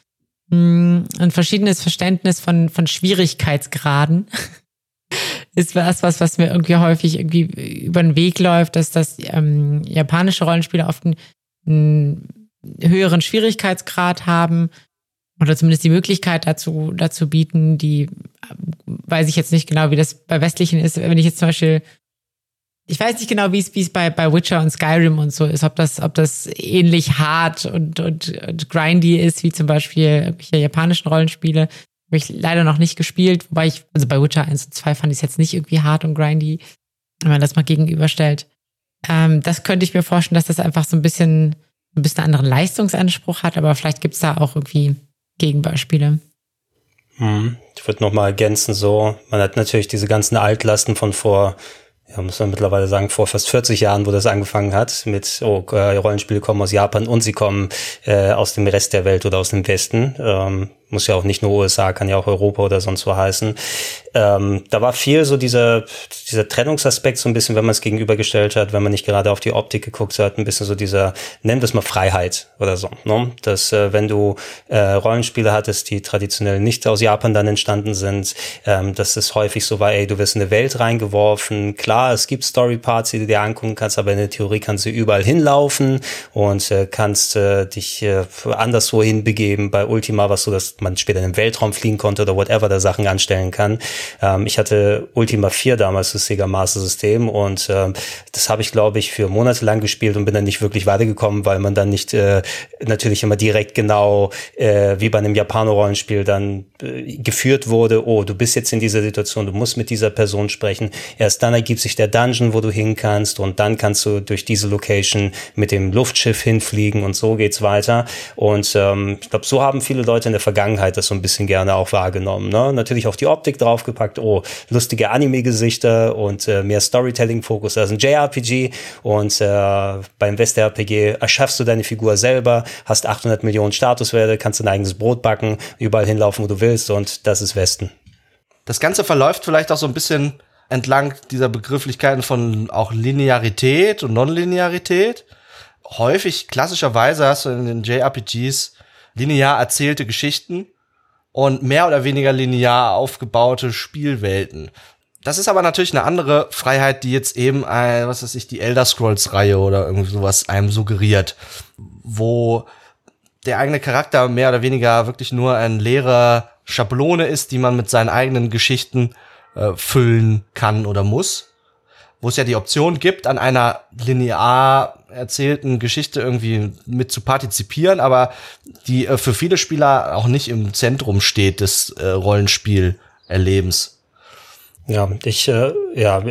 mh, hm, ein verschiedenes Verständnis von, von Schwierigkeitsgraden. ist was, was, was mir irgendwie häufig irgendwie über den Weg läuft, dass das ähm, japanische Rollenspiele oft einen, einen höheren Schwierigkeitsgrad haben oder zumindest die Möglichkeit dazu, dazu bieten, die weiß ich jetzt nicht genau, wie das bei westlichen ist. Wenn ich jetzt zum Beispiel ich weiß nicht genau, wie es, wie es bei, bei Witcher und Skyrim und so ist, ob das, ob das ähnlich hart und, und, und grindy ist, wie zum Beispiel irgendwelche japanischen Rollenspiele. Habe ich leider noch nicht gespielt, wobei ich, also bei Witcher 1 und 2 fand ich es jetzt nicht irgendwie hart und grindy, wenn man das mal gegenüberstellt. Ähm, das könnte ich mir vorstellen, dass das einfach so ein bisschen, ein bisschen anderen Leistungsanspruch hat, aber vielleicht gibt es da auch irgendwie Gegenbeispiele. Hm. Ich würde noch mal ergänzen, so, man hat natürlich diese ganzen Altlasten von vor ja, muss man mittlerweile sagen, vor fast 40 Jahren, wo das angefangen hat, mit, oh, äh, Rollenspiele kommen aus Japan und sie kommen äh, aus dem Rest der Welt oder aus dem Westen. Ähm, muss ja auch nicht nur USA, kann ja auch Europa oder sonst wo heißen. Ähm, da war viel so dieser, dieser Trennungsaspekt so ein bisschen, wenn man es gegenübergestellt hat, wenn man nicht gerade auf die Optik geguckt hat, ein bisschen so dieser, nennen wir es mal Freiheit oder so. Ne? Dass äh, wenn du äh, Rollenspiele hattest, die traditionell nicht aus Japan dann entstanden sind, ähm, dass es häufig so war, ey, du wirst in eine Welt reingeworfen. Klar, es gibt Storyparts, die du dir angucken kannst, aber in der Theorie kannst du überall hinlaufen und äh, kannst äh, dich äh, anderswo hinbegeben. Bei Ultima was so das man später in den Weltraum fliegen konnte oder whatever da Sachen anstellen kann. Ähm, ich hatte Ultima 4 damals, das Sega Master System und ähm, das habe ich, glaube ich, für Monate lang gespielt und bin dann nicht wirklich weitergekommen, weil man dann nicht äh, natürlich immer direkt genau äh, wie bei einem Japano-Rollenspiel dann äh, geführt wurde, oh, du bist jetzt in dieser Situation, du musst mit dieser Person sprechen. Erst dann ergibt sich der Dungeon, wo du hin kannst und dann kannst du durch diese Location mit dem Luftschiff hinfliegen und so geht's weiter. Und ähm, ich glaube, so haben viele Leute in der Vergangenheit Vergangenheit das so ein bisschen gerne auch wahrgenommen. Ne? Natürlich auch die Optik draufgepackt, oh, lustige Anime-Gesichter und äh, mehr Storytelling-Fokus als ein JRPG und äh, beim West-RPG erschaffst du deine Figur selber, hast 800 Millionen Statuswerte, kannst dein eigenes Brot backen, überall hinlaufen, wo du willst und das ist Westen. Das Ganze verläuft vielleicht auch so ein bisschen entlang dieser Begrifflichkeiten von auch Linearität und Nonlinearität. Häufig, klassischerweise hast du in den JRPGs linear erzählte Geschichten und mehr oder weniger linear aufgebaute Spielwelten. Das ist aber natürlich eine andere Freiheit, die jetzt eben, äh, was weiß ich, die Elder Scrolls Reihe oder irgendwie sowas einem suggeriert, wo der eigene Charakter mehr oder weniger wirklich nur ein leerer Schablone ist, die man mit seinen eigenen Geschichten äh, füllen kann oder muss. Wo es ja die Option gibt, an einer linear erzählten Geschichte irgendwie mit zu partizipieren, aber die äh, für viele Spieler auch nicht im Zentrum steht des äh, Rollenspielerlebens. Ja, ich, äh, ja,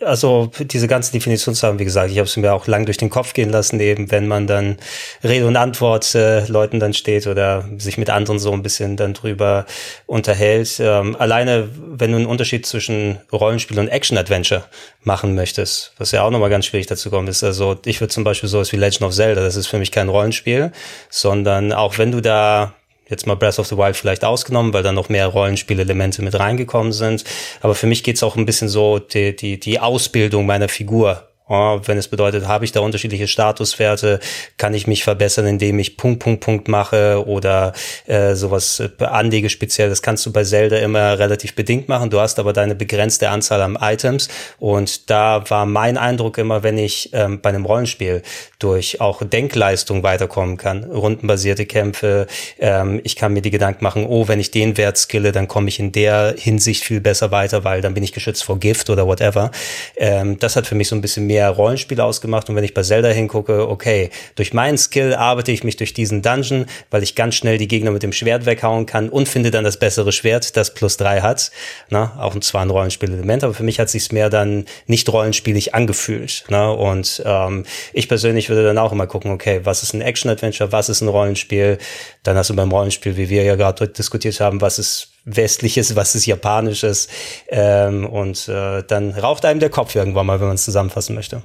also diese ganze Definitionssachen, wie gesagt, ich habe es mir auch lang durch den Kopf gehen lassen, eben wenn man dann Rede und Antwort äh, Leuten dann steht oder sich mit anderen so ein bisschen dann drüber unterhält. Ähm, alleine, wenn du einen Unterschied zwischen Rollenspiel und Action-Adventure machen möchtest, was ja auch nochmal ganz schwierig dazu kommt, ist also, ich würde zum Beispiel sowas wie Legend of Zelda, das ist für mich kein Rollenspiel, sondern auch wenn du da jetzt mal Breath of the Wild vielleicht ausgenommen, weil da noch mehr Rollenspielelemente mit reingekommen sind. Aber für mich geht's auch ein bisschen so die, die, die Ausbildung meiner Figur wenn es bedeutet, habe ich da unterschiedliche Statuswerte, kann ich mich verbessern, indem ich Punkt, Punkt, Punkt mache oder äh, sowas äh, anlege speziell. Das kannst du bei Zelda immer relativ bedingt machen. Du hast aber deine begrenzte Anzahl an Items. Und da war mein Eindruck immer, wenn ich ähm, bei einem Rollenspiel durch auch Denkleistung weiterkommen kann, rundenbasierte Kämpfe, ähm, ich kann mir die Gedanken machen, oh, wenn ich den Wert skille, dann komme ich in der Hinsicht viel besser weiter, weil dann bin ich geschützt vor Gift oder whatever. Ähm, das hat für mich so ein bisschen mehr mehr Rollenspiel ausgemacht. Und wenn ich bei Zelda hingucke, okay, durch meinen Skill arbeite ich mich durch diesen Dungeon, weil ich ganz schnell die Gegner mit dem Schwert weghauen kann und finde dann das bessere Schwert, das plus drei hat. Na, auch zwar ein Rollenspielelement, aber für mich hat sich's mehr dann nicht rollenspielig angefühlt. Ne? Und ähm, ich persönlich würde dann auch immer gucken, okay, was ist ein Action-Adventure, was ist ein Rollenspiel? Dann hast du beim Rollenspiel, wie wir ja gerade diskutiert haben, was ist westliches, was ist japanisches. Ähm, und äh, dann raucht einem der Kopf irgendwann mal, wenn man es zusammenfassen möchte.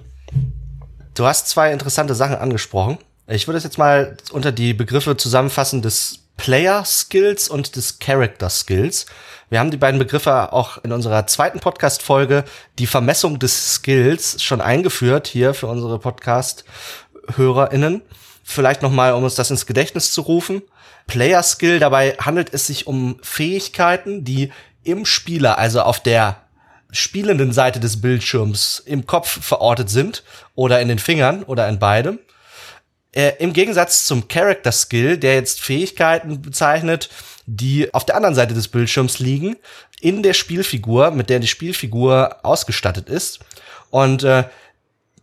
Du hast zwei interessante Sachen angesprochen. Ich würde es jetzt mal unter die Begriffe zusammenfassen des Player Skills und des Character Skills. Wir haben die beiden Begriffe auch in unserer zweiten Podcast-Folge, die Vermessung des Skills, schon eingeführt hier für unsere Podcast-HörerInnen. Vielleicht nochmal, um uns das ins Gedächtnis zu rufen. Player Skill, dabei handelt es sich um Fähigkeiten, die im Spieler, also auf der spielenden Seite des Bildschirms im Kopf verortet sind oder in den Fingern oder in beidem. Äh, Im Gegensatz zum Character Skill, der jetzt Fähigkeiten bezeichnet, die auf der anderen Seite des Bildschirms liegen, in der Spielfigur, mit der die Spielfigur ausgestattet ist. Und äh,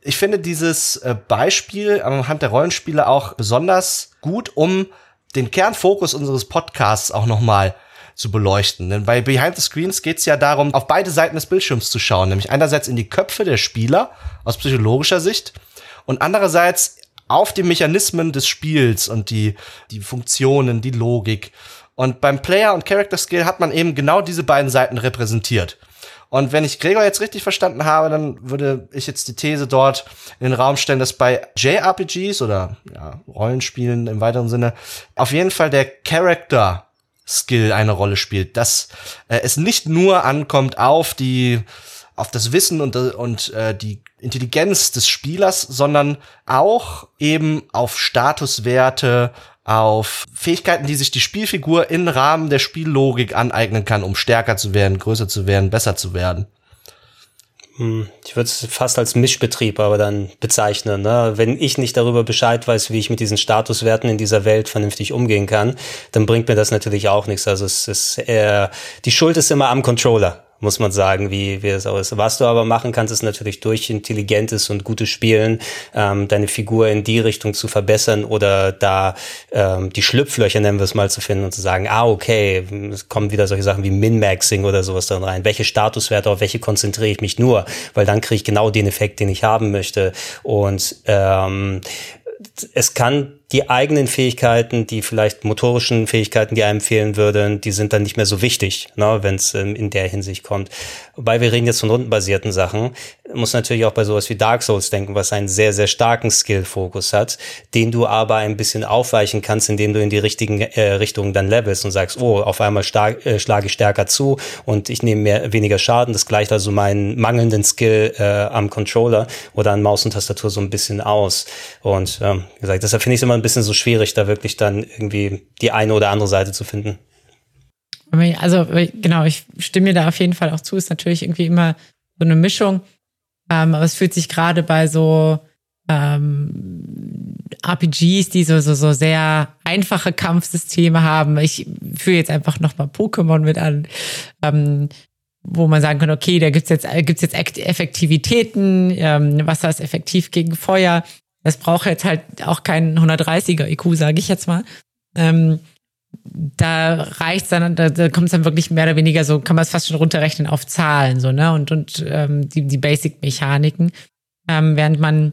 ich finde dieses äh, Beispiel anhand der Rollenspiele auch besonders gut, um den Kernfokus unseres Podcasts auch noch mal zu beleuchten. Denn bei Behind the Screens geht es ja darum, auf beide Seiten des Bildschirms zu schauen, nämlich einerseits in die Köpfe der Spieler aus psychologischer Sicht und andererseits auf die Mechanismen des Spiels und die, die Funktionen, die Logik. Und beim Player und Character Skill hat man eben genau diese beiden Seiten repräsentiert. Und wenn ich Gregor jetzt richtig verstanden habe, dann würde ich jetzt die These dort in den Raum stellen, dass bei JRPGs oder ja, Rollenspielen im weiteren Sinne auf jeden Fall der Character Skill eine Rolle spielt, dass äh, es nicht nur ankommt auf die auf das Wissen und, und äh, die Intelligenz des Spielers, sondern auch eben auf Statuswerte, auf Fähigkeiten, die sich die Spielfigur im Rahmen der Spiellogik aneignen kann, um stärker zu werden, größer zu werden, besser zu werden. Hm, ich würde es fast als Mischbetrieb aber dann bezeichnen. Ne? Wenn ich nicht darüber Bescheid weiß, wie ich mit diesen Statuswerten in dieser Welt vernünftig umgehen kann, dann bringt mir das natürlich auch nichts. Also es ist eher, die Schuld ist immer am Controller muss man sagen, wie, wie es auch ist. Was du aber machen kannst, ist natürlich durch intelligentes und gutes Spielen ähm, deine Figur in die Richtung zu verbessern oder da ähm, die Schlupflöcher, nennen wir es mal, zu finden und zu sagen, ah, okay, es kommen wieder solche Sachen wie Min-Maxing oder sowas dann rein. Welche Statuswerte, auf welche konzentriere ich mich nur? Weil dann kriege ich genau den Effekt, den ich haben möchte. Und ähm, es kann die eigenen Fähigkeiten, die vielleicht motorischen Fähigkeiten, die einem fehlen würden, die sind dann nicht mehr so wichtig, ne, wenn es ähm, in der Hinsicht kommt. Wobei wir reden jetzt von rundenbasierten Sachen, muss natürlich auch bei sowas wie Dark Souls denken, was einen sehr, sehr starken Skill-Fokus hat, den du aber ein bisschen aufweichen kannst, indem du in die richtigen äh, Richtungen dann levelst und sagst, oh, auf einmal stark, äh, schlage ich stärker zu und ich nehme mehr, weniger Schaden. Das gleicht also meinen mangelnden Skill äh, am Controller oder an Maus und Tastatur so ein bisschen aus. Und ähm, wie gesagt, deshalb finde ich es immer ein bisschen so schwierig, da wirklich dann irgendwie die eine oder andere Seite zu finden. Also genau, ich stimme mir da auf jeden Fall auch zu. Ist natürlich irgendwie immer so eine Mischung. Ähm, aber es fühlt sich gerade bei so ähm, RPGs, die so, so, so sehr einfache Kampfsysteme haben. Ich führe jetzt einfach nochmal Pokémon mit an, ähm, wo man sagen kann, okay, da gibt's jetzt, gibt's jetzt Effektivitäten, ähm, Wasser ist effektiv gegen Feuer. Das braucht jetzt halt auch keinen 130er IQ, sage ich jetzt mal. Ähm, da reicht's dann, da, da kommt es dann wirklich mehr oder weniger so, kann man es fast schon runterrechnen auf Zahlen, so, ne? Und, und ähm, die, die Basic-Mechaniken. Ähm, während man,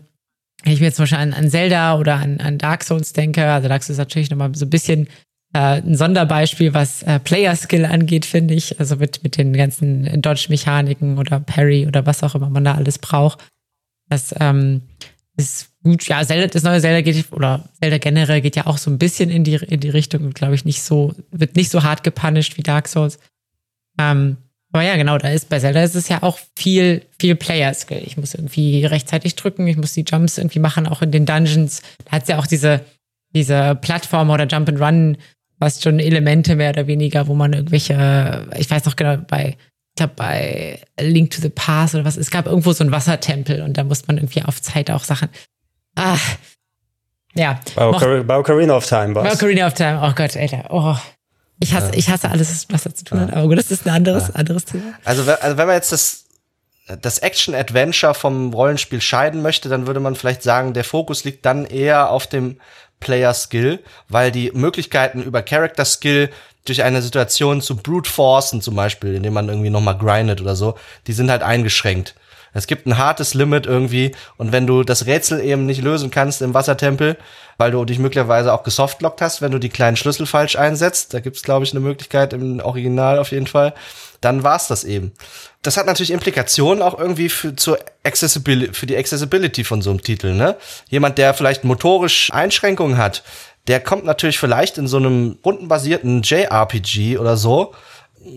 wenn ich mir jetzt zum Beispiel an, an Zelda oder an, an Dark Souls denke, also Dark Souls ist natürlich nochmal so ein bisschen äh, ein Sonderbeispiel, was äh, Player-Skill angeht, finde ich. Also mit, mit den ganzen Dodge-Mechaniken oder Parry oder was auch immer man da alles braucht. Das ähm, ist gut, ja, Zelda, das neue Zelda geht, oder Zelda generell geht ja auch so ein bisschen in die, in die Richtung, glaube ich, nicht so, wird nicht so hart gepunished wie Dark Souls. Ähm, aber ja, genau, da ist bei Zelda ist es ja auch viel, viel Player-Skill. Ich muss irgendwie rechtzeitig drücken, ich muss die Jumps irgendwie machen, auch in den Dungeons. Da hat es ja auch diese, diese Plattform oder Jump and Run, was schon Elemente mehr oder weniger, wo man irgendwelche, ich weiß noch genau, bei ich glaube bei Link to the Past oder was, es gab irgendwo so einen Wassertempel und da musste man irgendwie auf Zeit auch Sachen. Ah. Ja. Bei Ocarina of Time war Ocarina of Time, oh Gott, Alter. Oh. Ich hasse, ja. ich hasse alles, was da zu tun hat, aber gut, das ist ein anderes, ja. anderes Thema. Also, also wenn man jetzt das das Action-Adventure vom Rollenspiel scheiden möchte, dann würde man vielleicht sagen, der Fokus liegt dann eher auf dem Player-Skill, weil die Möglichkeiten über Character-Skill durch eine Situation zu brute forcen zum Beispiel, indem man irgendwie noch mal grindet oder so, die sind halt eingeschränkt. Es gibt ein hartes Limit irgendwie und wenn du das Rätsel eben nicht lösen kannst im Wassertempel, weil du dich möglicherweise auch gesoftlockt hast, wenn du die kleinen Schlüssel falsch einsetzt, da gibt's glaube ich eine Möglichkeit im Original auf jeden Fall, dann war's das eben. Das hat natürlich Implikationen auch irgendwie für, zur Accessibility, für die Accessibility von so einem Titel, ne? Jemand, der vielleicht motorisch Einschränkungen hat, der kommt natürlich vielleicht in so einem rundenbasierten JRPG oder so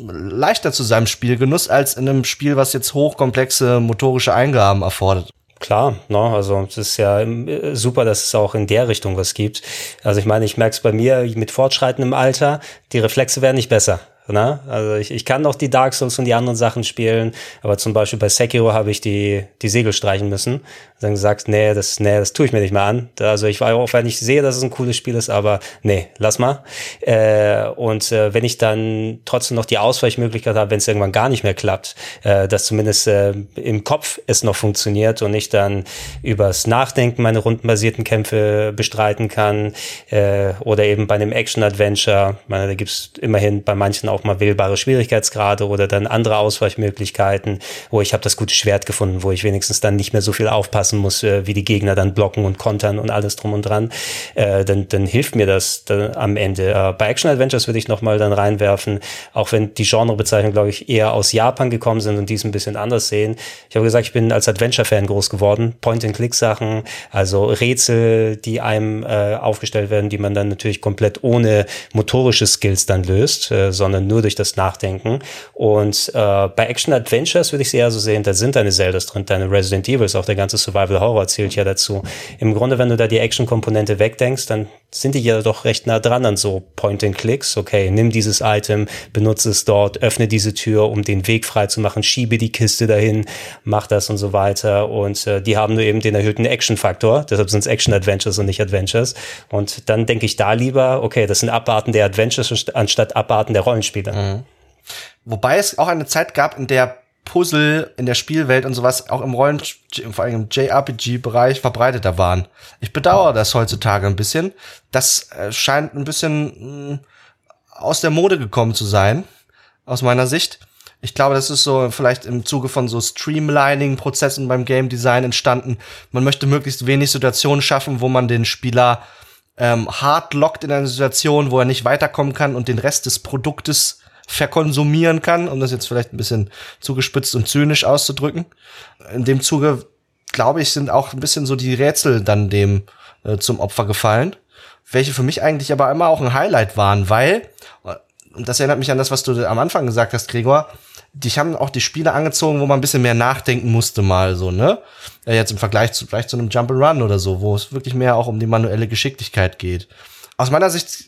leichter zu seinem Spielgenuss als in einem Spiel, was jetzt hochkomplexe motorische Eingaben erfordert. Klar, ne? also es ist ja äh, super, dass es auch in der Richtung was gibt. Also ich meine, ich merke es bei mir mit fortschreitendem Alter, die Reflexe werden nicht besser. Ne? Also ich, ich kann noch die Dark Souls und die anderen Sachen spielen, aber zum Beispiel bei Sekiro habe ich die, die Segel streichen müssen. Dann gesagt, nee, das, nee, das tue ich mir nicht mal an. Also ich war auch, wenn ich sehe, dass es ein cooles Spiel ist, aber nee, lass mal. Äh, und äh, wenn ich dann trotzdem noch die Ausweichmöglichkeit habe, wenn es irgendwann gar nicht mehr klappt, äh, dass zumindest äh, im Kopf es noch funktioniert und ich dann übers Nachdenken meine rundenbasierten Kämpfe bestreiten kann äh, oder eben bei einem Action-Adventure, da gibt's immerhin bei manchen auch mal wählbare Schwierigkeitsgrade oder dann andere Ausweichmöglichkeiten, wo ich habe das gute Schwert gefunden, wo ich wenigstens dann nicht mehr so viel aufpasse aufpassen muss, äh, wie die Gegner dann blocken und kontern und alles drum und dran, äh, dann, dann hilft mir das am Ende. Äh, bei Action Adventures würde ich nochmal dann reinwerfen, auch wenn die Genrebezeichnungen, glaube ich, eher aus Japan gekommen sind und dies ein bisschen anders sehen. Ich habe gesagt, ich bin als Adventure-Fan groß geworden. Point-and-Click-Sachen, also Rätsel, die einem äh, aufgestellt werden, die man dann natürlich komplett ohne motorische Skills dann löst, äh, sondern nur durch das Nachdenken. Und äh, bei Action Adventures würde ich sie eher so sehen, da sind deine Zeldas drin, deine Resident Evils, auch der ganze Survival Horror zählt ja dazu. Im Grunde, wenn du da die Action-Komponente wegdenkst, dann sind die ja doch recht nah dran an so Point-and-Clicks. Okay, nimm dieses Item, benutze es dort, öffne diese Tür, um den Weg frei zu machen, schiebe die Kiste dahin, mach das und so weiter. Und äh, die haben nur eben den erhöhten Action-Faktor. Deshalb sind es Action-Adventures und nicht Adventures. Und dann denke ich da lieber, okay, das sind Abarten der Adventures anstatt Abarten der Rollenspiele. Mhm. Wobei es auch eine Zeit gab, in der Puzzle in der Spielwelt und sowas auch im Rollen, vor allem im JRPG-Bereich verbreiteter waren. Ich bedauere das heutzutage ein bisschen. Das äh, scheint ein bisschen mm, aus der Mode gekommen zu sein, aus meiner Sicht. Ich glaube, das ist so vielleicht im Zuge von so Streamlining-Prozessen beim Game Design entstanden. Man möchte möglichst wenig Situationen schaffen, wo man den Spieler ähm, hart lockt in einer Situation, wo er nicht weiterkommen kann und den Rest des Produktes verkonsumieren kann, um das jetzt vielleicht ein bisschen zugespitzt und zynisch auszudrücken. In dem Zuge, glaube ich, sind auch ein bisschen so die Rätsel dann dem äh, zum Opfer gefallen, welche für mich eigentlich aber immer auch ein Highlight waren, weil, und das erinnert mich an das, was du am Anfang gesagt hast, Gregor, dich haben auch die Spiele angezogen, wo man ein bisschen mehr nachdenken musste mal so, ne? Ja, jetzt im Vergleich zu vielleicht zu einem Jump'n'Run oder so, wo es wirklich mehr auch um die manuelle Geschicklichkeit geht. Aus meiner Sicht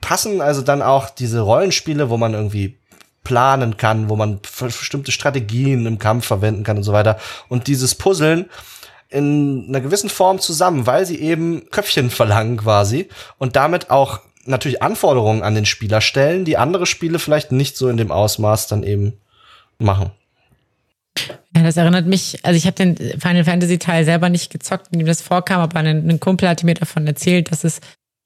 passen also dann auch diese Rollenspiele, wo man irgendwie planen kann, wo man bestimmte Strategien im Kampf verwenden kann und so weiter. Und dieses Puzzeln in einer gewissen Form zusammen, weil sie eben Köpfchen verlangen quasi und damit auch natürlich Anforderungen an den Spieler stellen, die andere Spiele vielleicht nicht so in dem Ausmaß dann eben machen. Ja, das erinnert mich, also ich habe den Final Fantasy Teil selber nicht gezockt, in dem das vorkam, aber ein, ein Kumpel hatte mir davon erzählt, dass es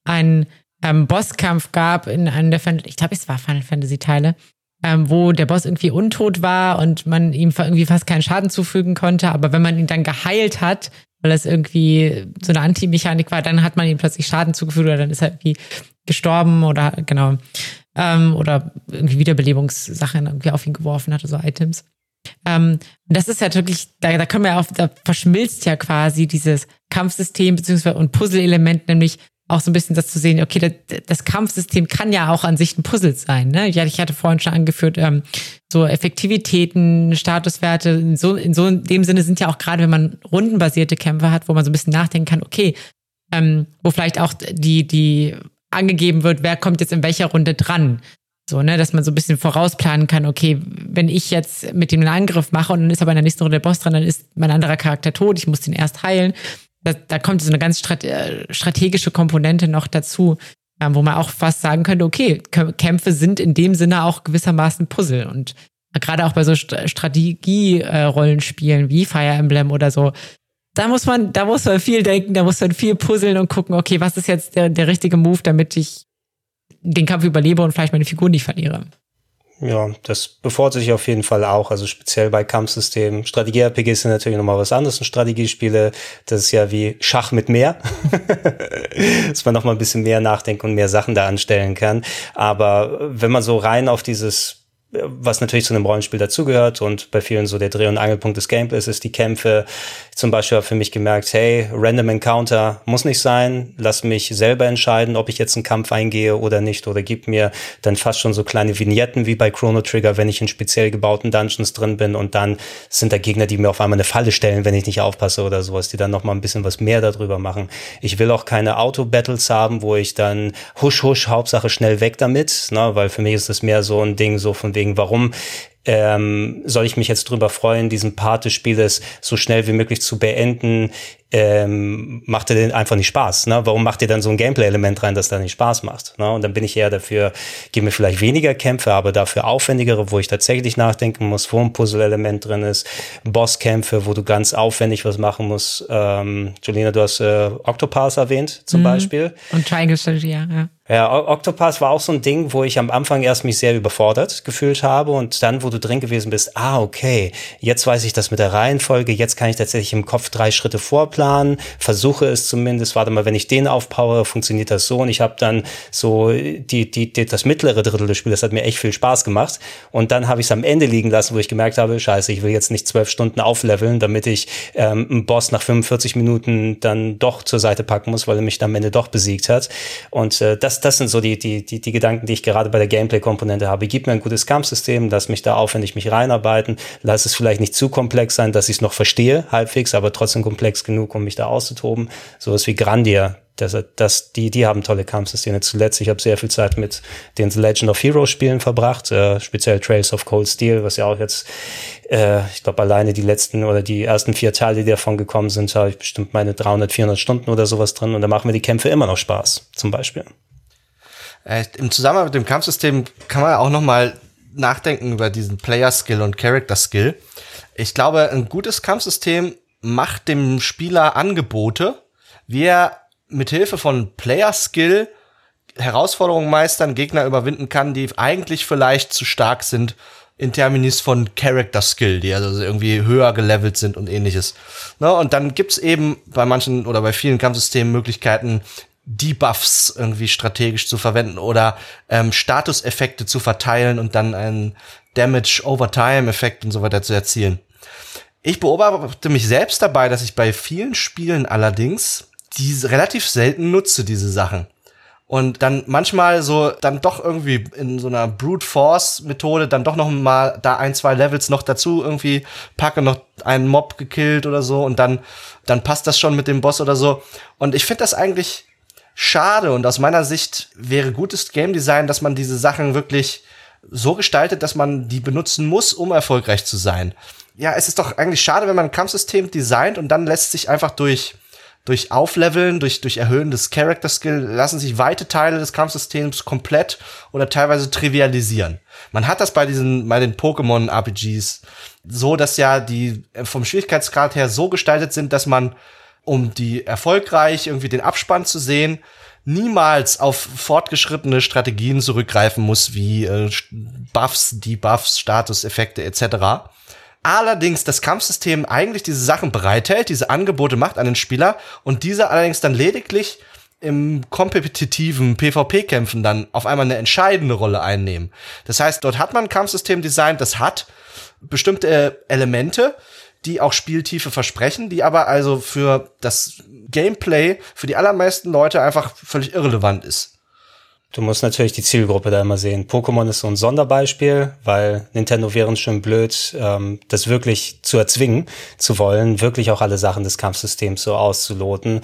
einen ähm, Bosskampf gab in einem der, ich glaube, es war Final Fantasy Teile, ähm, wo der Boss irgendwie untot war und man ihm irgendwie fast keinen Schaden zufügen konnte. Aber wenn man ihn dann geheilt hat, weil es irgendwie so eine Anti-Mechanik war, dann hat man ihm plötzlich Schaden zugefügt oder dann ist er irgendwie gestorben oder genau. Ähm, oder irgendwie Wiederbelebungssachen irgendwie auf ihn geworfen hatte, so Items. Ähm, das ist ja wirklich, da, da können wir auf, da verschmilzt ja quasi dieses Kampfsystem beziehungsweise und Puzzle-Element, nämlich auch so ein bisschen das zu sehen, okay, das, das Kampfsystem kann ja auch an sich ein Puzzle sein. Ne? Ich, hatte vorhin schon angeführt, ähm, so Effektivitäten, Statuswerte, in so, in so in dem Sinne sind ja auch gerade, wenn man rundenbasierte Kämpfe hat, wo man so ein bisschen nachdenken kann, okay, ähm, wo vielleicht auch die, die angegeben wird, wer kommt jetzt in welcher Runde dran. So, ne, dass man so ein bisschen vorausplanen kann, okay, wenn ich jetzt mit dem einen Angriff mache und dann ist aber in der nächsten Runde der Boss dran, dann ist mein anderer Charakter tot, ich muss den erst heilen da, da kommt so eine ganz äh, strategische Komponente noch dazu, ähm, wo man auch fast sagen könnte, okay, Kämpfe sind in dem Sinne auch gewissermaßen Puzzle und gerade auch bei so Strategie-Rollenspielen wie Fire Emblem oder so, da muss man, da muss man viel denken, da muss man viel puzzeln und gucken, okay, was ist jetzt der, der richtige Move, damit ich den Kampf überlebe und vielleicht meine Figur nicht verliere. Ja, das befordert sich auf jeden Fall auch. Also speziell bei Kampfsystemen. Strategie-RPG sind natürlich nochmal was anderes. Und Strategiespiele, das ist ja wie Schach mit mehr. Dass man nochmal ein bisschen mehr nachdenken und mehr Sachen da anstellen kann. Aber wenn man so rein auf dieses was natürlich zu einem Rollenspiel dazugehört und bei vielen so der Dreh- und Angelpunkt des Gameplays ist die Kämpfe. Zum Beispiel habe für mich gemerkt, hey, Random Encounter muss nicht sein. Lass mich selber entscheiden, ob ich jetzt einen Kampf eingehe oder nicht. Oder gib mir dann fast schon so kleine Vignetten wie bei Chrono Trigger, wenn ich in speziell gebauten Dungeons drin bin und dann sind da Gegner, die mir auf einmal eine Falle stellen, wenn ich nicht aufpasse oder sowas, die dann noch mal ein bisschen was mehr darüber machen. Ich will auch keine Auto-Battles haben, wo ich dann husch husch, Hauptsache schnell weg damit, ne? weil für mich ist das mehr so ein Ding so von wegen, warum ähm, soll ich mich jetzt drüber freuen, diesen Part des Spieles so schnell wie möglich zu beenden? Ähm, macht er den einfach nicht Spaß. Ne? Warum macht ihr dann so ein Gameplay-Element rein, das da nicht Spaß macht? Ne? Und dann bin ich eher dafür, gebe mir vielleicht weniger Kämpfe, aber dafür aufwendigere, wo ich tatsächlich nachdenken muss, wo ein Puzzle-Element drin ist, Bosskämpfe, wo du ganz aufwendig was machen musst. Ähm, Julina, du hast äh, Octopath erwähnt zum mhm. Beispiel. Und Triangle Strategy, ja. ja. Ja, Octopath war auch so ein Ding, wo ich am Anfang erst mich sehr überfordert gefühlt habe und dann, wo du drin gewesen bist, ah, okay, jetzt weiß ich das mit der Reihenfolge, jetzt kann ich tatsächlich im Kopf drei Schritte vorplanen Plan, versuche es zumindest, warte mal, wenn ich den aufpower, funktioniert das so. Und ich habe dann so die, die, die, das mittlere Drittel des Spiels, das hat mir echt viel Spaß gemacht. Und dann habe ich es am Ende liegen lassen, wo ich gemerkt habe, scheiße, ich will jetzt nicht zwölf Stunden aufleveln, damit ich ähm, einen Boss nach 45 Minuten dann doch zur Seite packen muss, weil er mich dann am Ende doch besiegt hat. Und äh, das, das sind so die, die, die, die Gedanken, die ich gerade bei der Gameplay-Komponente habe. Gib mir ein gutes Kampfsystem, lass mich da aufwendig mich reinarbeiten, lass es vielleicht nicht zu komplex sein, dass ich es noch verstehe, halbwegs, aber trotzdem komplex genug, genug, um mich da auszutoben. Sowas wie Grandia, das, das, die, die haben tolle Kampfsysteme. Zuletzt, ich habe sehr viel Zeit mit den Legend of Heroes Spielen verbracht, äh, speziell Trails of Cold Steel, was ja auch jetzt, äh, ich glaube, alleine die letzten oder die ersten vier Teile, die davon gekommen sind, habe ich bestimmt meine 300, 400 Stunden oder sowas drin und da machen mir die Kämpfe immer noch Spaß, zum Beispiel. Äh, Im Zusammenhang mit dem Kampfsystem kann man auch noch mal nachdenken über diesen Player Skill und Character Skill. Ich glaube, ein gutes Kampfsystem macht dem Spieler Angebote, wie er mit Hilfe von Player Skill Herausforderungen meistern, Gegner überwinden kann, die eigentlich vielleicht zu stark sind in Terminis von Character Skill, die also irgendwie höher gelevelt sind und ähnliches. Ne, und dann gibt's eben bei manchen oder bei vielen Kampfsystemen Möglichkeiten, Debuffs irgendwie strategisch zu verwenden oder ähm, Statuseffekte zu verteilen und dann einen Damage over Time Effekt und so weiter zu erzielen. Ich beobachte mich selbst dabei, dass ich bei vielen Spielen allerdings die relativ selten nutze, diese Sachen. Und dann manchmal so, dann doch irgendwie in so einer Brute Force Methode dann doch noch mal da ein, zwei Levels noch dazu irgendwie packe, noch einen Mob gekillt oder so und dann, dann passt das schon mit dem Boss oder so. Und ich finde das eigentlich schade und aus meiner Sicht wäre gutes Game Design, dass man diese Sachen wirklich so gestaltet, dass man die benutzen muss, um erfolgreich zu sein ja, es ist doch eigentlich schade, wenn man ein Kampfsystem designt und dann lässt sich einfach durch durch Aufleveln, durch, durch Erhöhen des Character Skill lassen sich weite Teile des Kampfsystems komplett oder teilweise trivialisieren. Man hat das bei diesen, bei den Pokémon RPGs so, dass ja die vom Schwierigkeitsgrad her so gestaltet sind, dass man, um die erfolgreich irgendwie den Abspann zu sehen, niemals auf fortgeschrittene Strategien zurückgreifen muss, wie äh, Buffs, Debuffs, Statuseffekte etc Allerdings das Kampfsystem eigentlich diese Sachen bereithält, diese Angebote macht an den Spieler und dieser allerdings dann lediglich im kompetitiven PvP-Kämpfen dann auf einmal eine entscheidende Rolle einnehmen. Das heißt, dort hat man ein Kampfsystem designt, das hat bestimmte Elemente, die auch Spieltiefe versprechen, die aber also für das Gameplay für die allermeisten Leute einfach völlig irrelevant ist. Du musst natürlich die Zielgruppe da immer sehen. Pokémon ist so ein Sonderbeispiel, weil Nintendo wäre schon blöd, ähm, das wirklich zu erzwingen zu wollen, wirklich auch alle Sachen des Kampfsystems so auszuloten.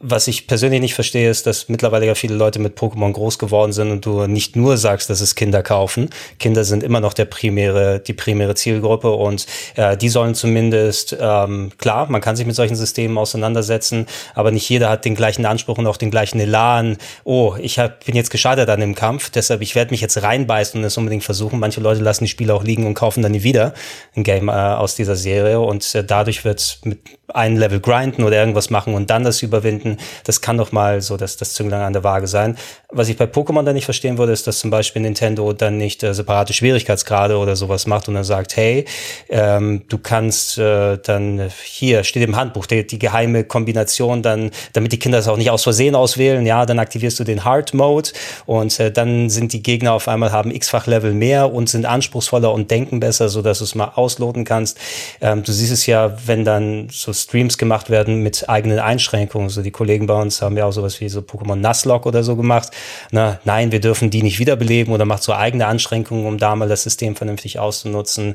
Was ich persönlich nicht verstehe, ist, dass mittlerweile ja viele Leute mit Pokémon groß geworden sind und du nicht nur sagst, dass es Kinder kaufen. Kinder sind immer noch der primäre, die primäre Zielgruppe und äh, die sollen zumindest, ähm, klar, man kann sich mit solchen Systemen auseinandersetzen, aber nicht jeder hat den gleichen Anspruch und auch den gleichen Elan. Oh, ich hab, bin jetzt gescheitert an dem Kampf, deshalb ich werde mich jetzt reinbeißen und es unbedingt versuchen. Manche Leute lassen die Spiele auch liegen und kaufen dann nie wieder ein Game äh, aus dieser Serie und äh, dadurch wird mit einem Level grinden oder irgendwas machen und dann das überwinden das kann doch mal so das, das Zünglein an der Waage sein. Was ich bei Pokémon dann nicht verstehen würde, ist, dass zum Beispiel Nintendo dann nicht äh, separate Schwierigkeitsgrade oder sowas macht und dann sagt, hey, ähm, du kannst äh, dann hier steht im Handbuch die, die geheime Kombination dann, damit die Kinder es auch nicht aus Versehen auswählen, ja, dann aktivierst du den Hard Mode und äh, dann sind die Gegner auf einmal haben x-fach Level mehr und sind anspruchsvoller und denken besser, so dass du es mal ausloten kannst. Ähm, du siehst es ja, wenn dann so Streams gemacht werden mit eigenen Einschränkungen, so die Kollegen bei uns haben ja auch sowas wie so Pokémon Nuzlocke oder so gemacht. Na, nein, wir dürfen die nicht wiederbeleben oder macht so eigene Anschränkungen, um da mal das System vernünftig auszunutzen.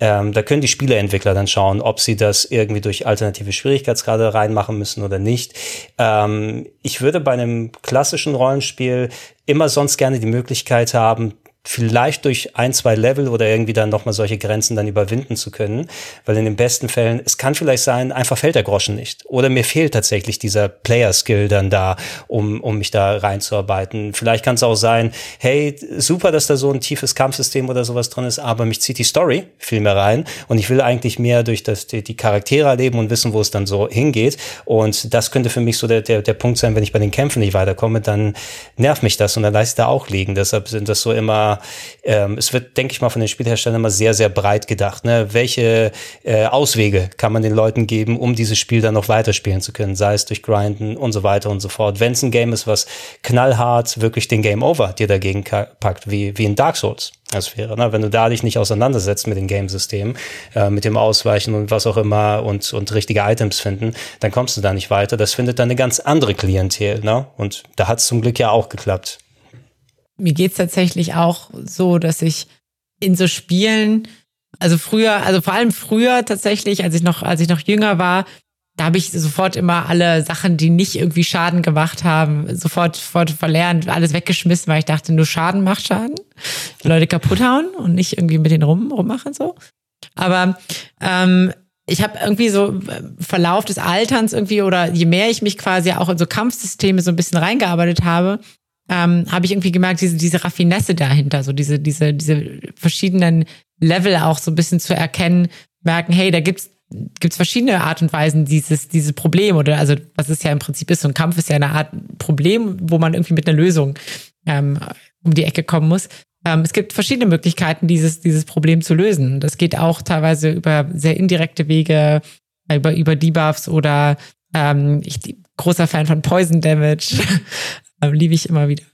Ähm, da können die Spieleentwickler dann schauen, ob sie das irgendwie durch alternative Schwierigkeitsgrade reinmachen müssen oder nicht. Ähm, ich würde bei einem klassischen Rollenspiel immer sonst gerne die Möglichkeit haben, vielleicht durch ein, zwei Level oder irgendwie dann nochmal solche Grenzen dann überwinden zu können. Weil in den besten Fällen, es kann vielleicht sein, einfach fällt der Groschen nicht. Oder mir fehlt tatsächlich dieser Player-Skill dann da, um, um mich da reinzuarbeiten. Vielleicht kann es auch sein, hey, super, dass da so ein tiefes Kampfsystem oder sowas drin ist, aber mich zieht die Story viel mehr rein und ich will eigentlich mehr durch das, die, die Charaktere erleben und wissen, wo es dann so hingeht. Und das könnte für mich so der, der, der Punkt sein, wenn ich bei den Kämpfen nicht weiterkomme, dann nervt mich das und dann lasse ich da auch liegen. Deshalb sind das so immer ähm, es wird, denke ich mal, von den Spielherstellern immer sehr, sehr breit gedacht. Ne? Welche äh, Auswege kann man den Leuten geben, um dieses Spiel dann noch weiterspielen zu können, sei es durch Grinden und so weiter und so fort. Wenn es ein Game ist, was knallhart wirklich den Game Over dir dagegen packt, wie, wie in Dark Souls. Das wäre, ne? wenn du da dich nicht auseinandersetzt mit den Game-Systemen, äh, mit dem Ausweichen und was auch immer und, und richtige Items finden, dann kommst du da nicht weiter. Das findet dann eine ganz andere Klientel. Ne? Und da hat es zum Glück ja auch geklappt mir geht's tatsächlich auch so, dass ich in so Spielen, also früher, also vor allem früher tatsächlich, als ich noch, als ich noch jünger war, da habe ich sofort immer alle Sachen, die nicht irgendwie Schaden gemacht haben, sofort, sofort verlernt, alles weggeschmissen, weil ich dachte, nur Schaden macht Schaden. Leute kaputt hauen und nicht irgendwie mit denen rum, rummachen so. Aber ähm, ich habe irgendwie so äh, Verlauf des Alterns irgendwie oder je mehr ich mich quasi auch in so Kampfsysteme so ein bisschen reingearbeitet habe, ähm, habe ich irgendwie gemerkt, diese, diese Raffinesse dahinter, so diese, diese, diese verschiedenen Level auch so ein bisschen zu erkennen, merken, hey, da gibt's gibt's verschiedene Art und Weisen, dieses, dieses Problem oder also was es ja im Prinzip ist, so ein Kampf ist ja eine Art Problem, wo man irgendwie mit einer Lösung ähm, um die Ecke kommen muss. Ähm, es gibt verschiedene Möglichkeiten, dieses, dieses Problem zu lösen. Das geht auch teilweise über sehr indirekte Wege, über, über Debuffs oder ähm, ich großer Fan von Poison Damage. äh, liebe ich immer wieder.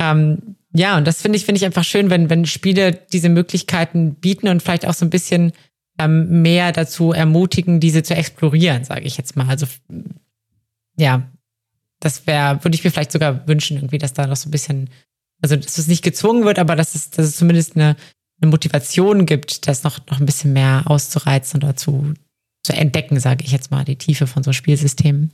Ähm, ja, und das finde ich, finde ich einfach schön, wenn, wenn Spiele diese Möglichkeiten bieten und vielleicht auch so ein bisschen ähm, mehr dazu ermutigen, diese zu explorieren, sage ich jetzt mal. Also ja, das wäre, würde ich mir vielleicht sogar wünschen, irgendwie, dass da noch so ein bisschen, also dass es nicht gezwungen wird, aber dass es, dass es zumindest eine, eine Motivation gibt, das noch, noch ein bisschen mehr auszureizen oder zu, zu entdecken, sage ich jetzt mal, die Tiefe von so Spielsystemen.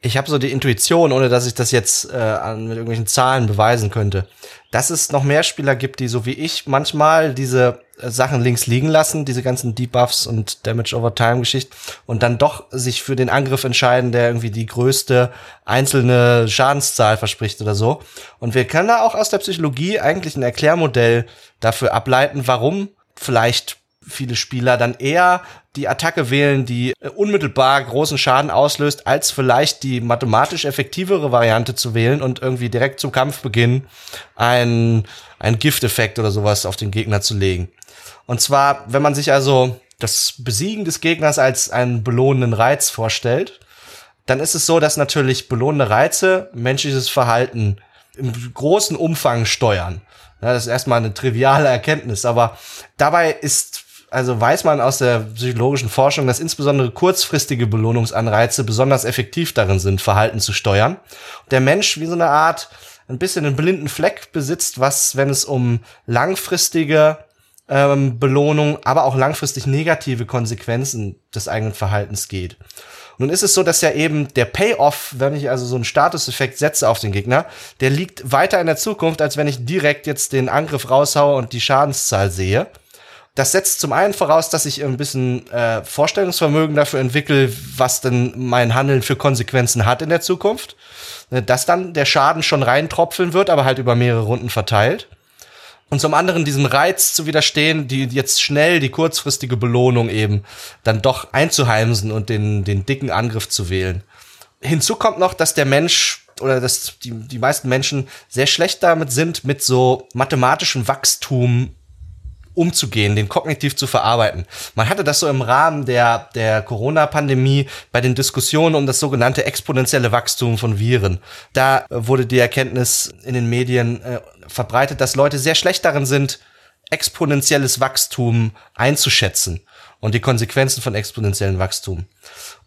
Ich habe so die Intuition, ohne dass ich das jetzt äh, mit irgendwelchen Zahlen beweisen könnte, dass es noch mehr Spieler gibt, die so wie ich manchmal diese äh, Sachen links liegen lassen, diese ganzen Debuffs und Damage over Time Geschichten und dann doch sich für den Angriff entscheiden, der irgendwie die größte einzelne Schadenszahl verspricht oder so. Und wir können da auch aus der Psychologie eigentlich ein Erklärmodell dafür ableiten, warum vielleicht viele Spieler dann eher die Attacke wählen, die äh, unmittelbar großen Schaden auslöst, als vielleicht die mathematisch effektivere Variante zu wählen und irgendwie direkt zum Kampfbeginn ein, ein Gifteffekt oder sowas auf den Gegner zu legen. Und zwar, wenn man sich also das Besiegen des Gegners als einen belohnenden Reiz vorstellt, dann ist es so, dass natürlich belohnende Reize menschliches Verhalten im großen Umfang steuern. Ja, das ist erstmal eine triviale Erkenntnis, aber dabei ist also weiß man aus der psychologischen Forschung, dass insbesondere kurzfristige Belohnungsanreize besonders effektiv darin sind, Verhalten zu steuern. Der Mensch wie so eine Art ein bisschen einen blinden Fleck besitzt, was, wenn es um langfristige ähm, Belohnung, aber auch langfristig negative Konsequenzen des eigenen Verhaltens geht. Nun ist es so, dass ja eben der Payoff, wenn ich also so einen Statuseffekt setze auf den Gegner, der liegt weiter in der Zukunft, als wenn ich direkt jetzt den Angriff raushaue und die Schadenszahl sehe. Das setzt zum einen voraus, dass ich ein bisschen äh, Vorstellungsvermögen dafür entwickle, was denn mein Handeln für Konsequenzen hat in der Zukunft. Ne, dass dann der Schaden schon reintropfeln wird, aber halt über mehrere Runden verteilt. Und zum anderen diesen Reiz zu widerstehen, die jetzt schnell die kurzfristige Belohnung eben dann doch einzuheimsen und den, den dicken Angriff zu wählen. Hinzu kommt noch, dass der Mensch oder dass die, die meisten Menschen sehr schlecht damit sind, mit so mathematischem Wachstum umzugehen, den kognitiv zu verarbeiten. Man hatte das so im Rahmen der, der Corona-Pandemie bei den Diskussionen um das sogenannte exponentielle Wachstum von Viren. Da wurde die Erkenntnis in den Medien äh, verbreitet, dass Leute sehr schlecht darin sind, exponentielles Wachstum einzuschätzen und die Konsequenzen von exponentiellem Wachstum.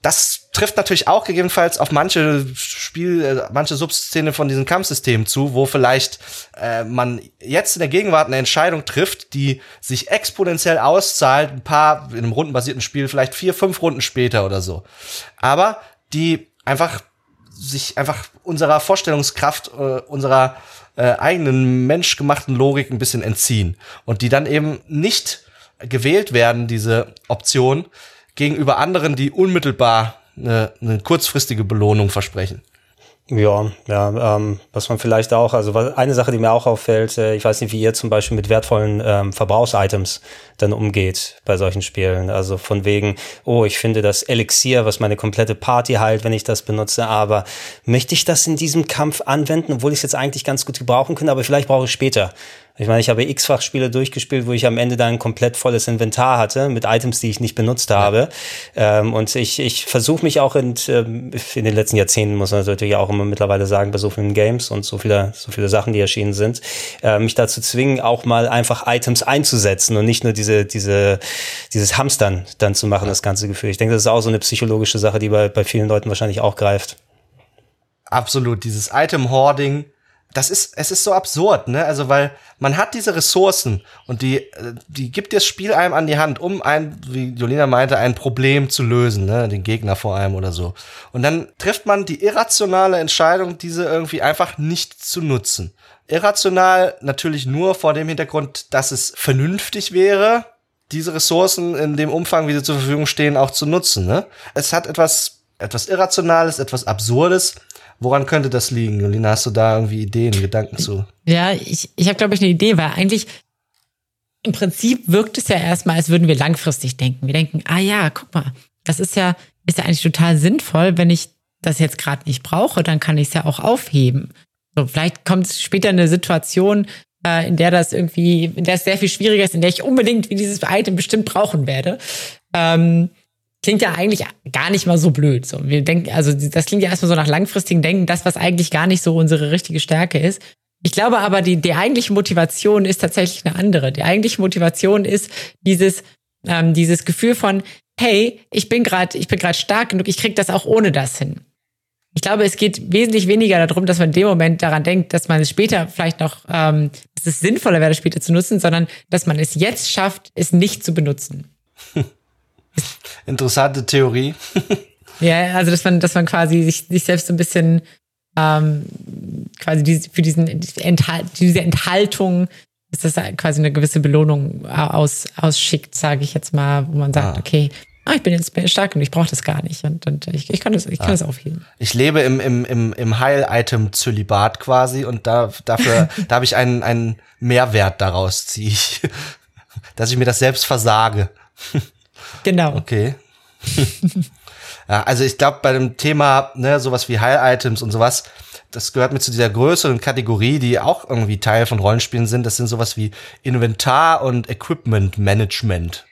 Das trifft natürlich auch gegebenenfalls auf manche Spiel, äh, manche Subszene von diesen Kampfsystemen zu, wo vielleicht äh, man jetzt in der Gegenwart eine Entscheidung trifft, die sich exponentiell auszahlt, ein paar in einem rundenbasierten Spiel vielleicht vier, fünf Runden später oder so. Aber die einfach sich einfach unserer Vorstellungskraft, äh, unserer äh, eigenen menschgemachten Logik ein bisschen entziehen und die dann eben nicht gewählt werden, diese Option, gegenüber anderen, die unmittelbar eine, eine kurzfristige Belohnung versprechen. Ja, ja, ähm, was man vielleicht auch, also eine Sache, die mir auch auffällt, äh, ich weiß nicht, wie ihr zum Beispiel mit wertvollen ähm, Verbrauchsitems dann umgeht bei solchen Spielen. Also von wegen, oh, ich finde das Elixier, was meine komplette Party heilt, wenn ich das benutze, aber möchte ich das in diesem Kampf anwenden, obwohl ich es jetzt eigentlich ganz gut gebrauchen könnte, aber vielleicht brauche ich später. Ich meine, ich habe x-fach Spiele durchgespielt, wo ich am Ende dann ein komplett volles Inventar hatte mit Items, die ich nicht benutzt habe. Ähm, und ich, ich versuche mich auch in, ähm, in den letzten Jahrzehnten, muss man natürlich auch immer mittlerweile sagen, bei so vielen Games und so viele, so viele Sachen, die erschienen sind, äh, mich dazu zwingen, auch mal einfach Items einzusetzen und nicht nur diese, diese, dieses Hamstern dann zu machen, das ganze Gefühl. Ich denke, das ist auch so eine psychologische Sache, die bei, bei vielen Leuten wahrscheinlich auch greift. Absolut, dieses Item-Hoarding, das ist, es ist so absurd, ne? Also, weil man hat diese Ressourcen und die, äh, die gibt das Spiel einem an die Hand, um ein, wie Jolina meinte, ein Problem zu lösen, ne? Den Gegner vor allem oder so. Und dann trifft man die irrationale Entscheidung, diese irgendwie einfach nicht zu nutzen. Irrational natürlich nur vor dem Hintergrund, dass es vernünftig wäre, diese Ressourcen in dem Umfang, wie sie zur Verfügung stehen, auch zu nutzen, ne? Es hat etwas, etwas Irrationales, etwas Absurdes, Woran könnte das liegen? Jolina, hast du da irgendwie Ideen, Gedanken zu? Ja, ich, ich habe, glaube ich, eine Idee, weil eigentlich im Prinzip wirkt es ja erstmal, als würden wir langfristig denken. Wir denken, ah ja, guck mal, das ist ja, ist ja eigentlich total sinnvoll, wenn ich das jetzt gerade nicht brauche, dann kann ich es ja auch aufheben. So, vielleicht kommt später eine Situation, äh, in der das irgendwie, in der es sehr viel schwieriger ist, in der ich unbedingt wie dieses Item bestimmt brauchen werde. Ähm, klingt ja eigentlich gar nicht mal so blöd. So, wir denken, also das klingt ja erstmal so nach langfristigen Denken, das, was eigentlich gar nicht so unsere richtige Stärke ist. Ich glaube aber, die, die eigentliche Motivation ist tatsächlich eine andere. Die eigentliche Motivation ist dieses, ähm, dieses Gefühl von, hey, ich bin gerade, ich bin gerade stark genug, ich krieg das auch ohne das hin. Ich glaube, es geht wesentlich weniger darum, dass man in dem Moment daran denkt, dass man es später vielleicht noch, ähm, dass es sinnvoller wäre, später zu nutzen, sondern dass man es jetzt schafft, es nicht zu benutzen. Interessante Theorie. ja, also dass man, dass man quasi sich, sich selbst so ein bisschen ähm, quasi diese, für diesen Enthal diese Enthaltung ist das quasi eine gewisse Belohnung aus, ausschickt, sage ich jetzt mal, wo man sagt, ah. okay, ah, ich bin jetzt stark und ich brauche das gar nicht. Und, und ich, ich kann das, ich kann ah. das aufheben. Ich lebe im, im, im, im Heil-Item-Zölibat quasi und da, dafür, da habe ich einen, einen Mehrwert daraus, ziehe ich, dass ich mir das selbst versage. Genau. Okay. ja, also ich glaube, bei dem Thema, ne, sowas wie Heil-Items und sowas, das gehört mit zu dieser größeren Kategorie, die auch irgendwie Teil von Rollenspielen sind. Das sind sowas wie Inventar und Equipment Management.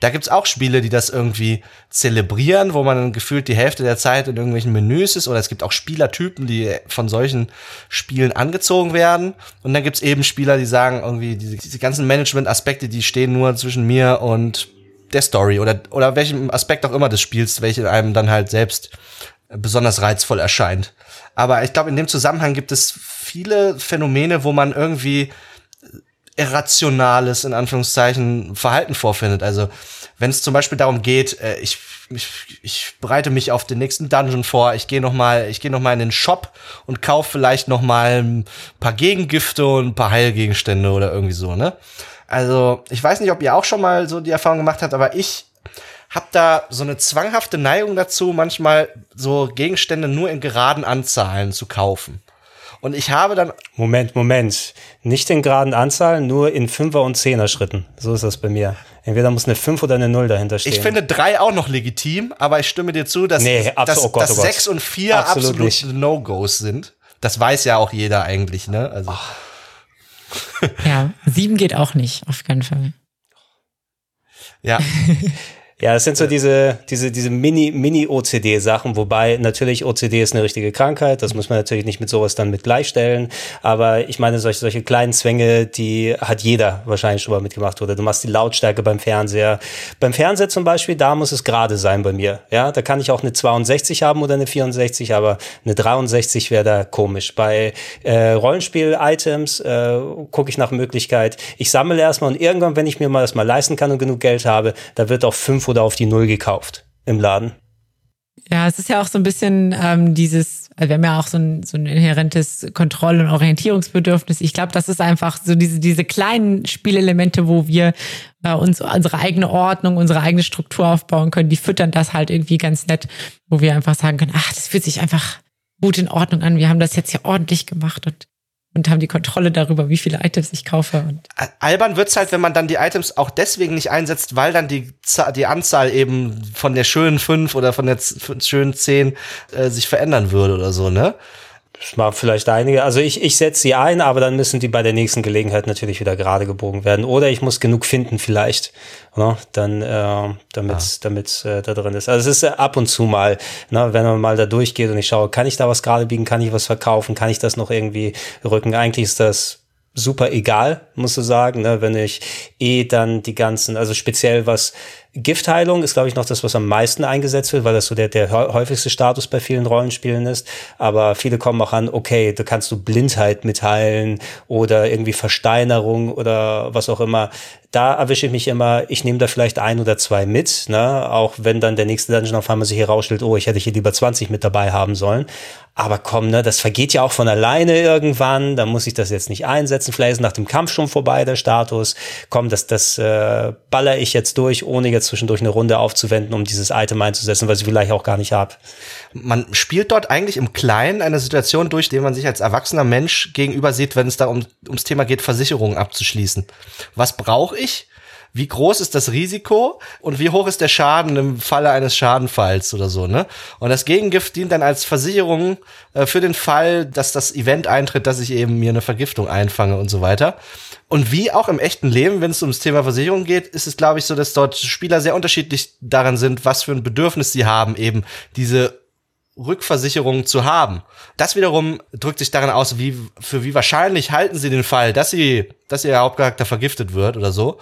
Da gibt's auch Spiele, die das irgendwie zelebrieren, wo man gefühlt die Hälfte der Zeit in irgendwelchen Menüs ist. Oder es gibt auch Spielertypen, die von solchen Spielen angezogen werden. Und dann gibt's eben Spieler, die sagen irgendwie, diese, diese ganzen Management-Aspekte, die stehen nur zwischen mir und der Story oder, oder welchem Aspekt auch immer des Spiels, welche einem dann halt selbst besonders reizvoll erscheint. Aber ich glaube, in dem Zusammenhang gibt es viele Phänomene, wo man irgendwie irrationales, in Anführungszeichen, Verhalten vorfindet. Also, wenn es zum Beispiel darum geht, äh, ich, ich, ich bereite mich auf den nächsten Dungeon vor, ich gehe noch mal, ich gehe noch mal in den Shop und kaufe vielleicht noch mal ein paar Gegengifte und ein paar Heilgegenstände oder irgendwie so, ne? Also, ich weiß nicht, ob ihr auch schon mal so die Erfahrung gemacht habt, aber ich habe da so eine zwanghafte Neigung dazu, manchmal so Gegenstände nur in geraden Anzahlen zu kaufen. Und ich habe dann. Moment, Moment. Nicht in geraden Anzahlen, nur in Fünfer- und Zehner-Schritten. So ist das bei mir. Entweder muss eine 5 oder eine 0 dahinter stehen. Ich finde drei auch noch legitim, aber ich stimme dir zu, dass, nee, dass, oh Gott, dass oh Gott. 6 und 4 Absolut absolute No-Gos sind. Das weiß ja auch jeder eigentlich, ne? Also. Ja, sieben geht auch nicht, auf keinen Fall. Ja. Ja, es sind so diese, diese, diese Mini, Mini-OCD-Sachen, wobei natürlich OCD ist eine richtige Krankheit, das muss man natürlich nicht mit sowas dann mit gleichstellen, aber ich meine, solche, solche kleinen Zwänge, die hat jeder wahrscheinlich schon mal mitgemacht, oder du machst die Lautstärke beim Fernseher. Beim Fernseher zum Beispiel, da muss es gerade sein bei mir, ja, da kann ich auch eine 62 haben oder eine 64, aber eine 63 wäre da komisch. Bei äh, Rollenspiel-Items äh, gucke ich nach Möglichkeit, ich sammle erstmal und irgendwann, wenn ich mir mal das mal leisten kann und genug Geld habe, da wird auch 5 oder auf die Null gekauft im Laden. Ja, es ist ja auch so ein bisschen ähm, dieses, also wir haben ja auch so ein, so ein inhärentes Kontroll- und Orientierungsbedürfnis. Ich glaube, das ist einfach so diese, diese kleinen Spielelemente, wo wir äh, uns unsere eigene Ordnung, unsere eigene Struktur aufbauen können, die füttern das halt irgendwie ganz nett, wo wir einfach sagen können, ach, das fühlt sich einfach gut in Ordnung an. Wir haben das jetzt hier ordentlich gemacht und und haben die Kontrolle darüber, wie viele Items ich kaufe. Und Albern wird's halt, wenn man dann die Items auch deswegen nicht einsetzt, weil dann die, die Anzahl eben von der schönen 5 oder von der schönen 10 äh, sich verändern würde oder so, ne? Das machen vielleicht einige. Also ich, ich setze sie ein, aber dann müssen die bei der nächsten Gelegenheit natürlich wieder gerade gebogen werden. Oder ich muss genug finden vielleicht, ne? dann äh, damit damit äh, da drin ist. Also es ist äh, ab und zu mal, ne? wenn man mal da durchgeht und ich schaue, kann ich da was gerade biegen, kann ich was verkaufen, kann ich das noch irgendwie rücken. Eigentlich ist das super egal, musst du sagen, ne? wenn ich eh dann die ganzen, also speziell was Giftheilung ist, glaube ich, noch das, was am meisten eingesetzt wird, weil das so der, der hä- häufigste Status bei vielen Rollenspielen ist. Aber viele kommen auch an, okay, da kannst du Blindheit mitteilen oder irgendwie Versteinerung oder was auch immer. Da erwische ich mich immer, ich nehme da vielleicht ein oder zwei mit, ne? auch wenn dann der nächste Dungeon auf einmal sich herausstellt, oh, ich hätte hier lieber 20 mit dabei haben sollen. Aber komm, ne, das vergeht ja auch von alleine irgendwann, da muss ich das jetzt nicht einsetzen. Vielleicht ist nach dem Kampf schon vorbei der Status. Komm, das, das äh, baller ich jetzt durch, ohne jetzt zwischendurch eine Runde aufzuwenden, um dieses Item einzusetzen, was ich vielleicht auch gar nicht habe. Man spielt dort eigentlich im Kleinen eine Situation durch, die man sich als erwachsener Mensch gegenüber sieht, wenn es da um, ums Thema geht, Versicherungen abzuschließen. Was brauche ich? Wie groß ist das Risiko und wie hoch ist der Schaden im Falle eines Schadenfalls oder so, ne? Und das Gegengift dient dann als Versicherung äh, für den Fall, dass das Event eintritt, dass ich eben mir eine Vergiftung einfange und so weiter. Und wie auch im echten Leben, wenn es ums Thema Versicherung geht, ist es, glaube ich, so, dass dort Spieler sehr unterschiedlich daran sind, was für ein Bedürfnis sie haben, eben diese Rückversicherung zu haben. Das wiederum drückt sich daran aus, wie, für wie wahrscheinlich halten sie den Fall, dass sie, dass ihr Hauptcharakter vergiftet wird oder so.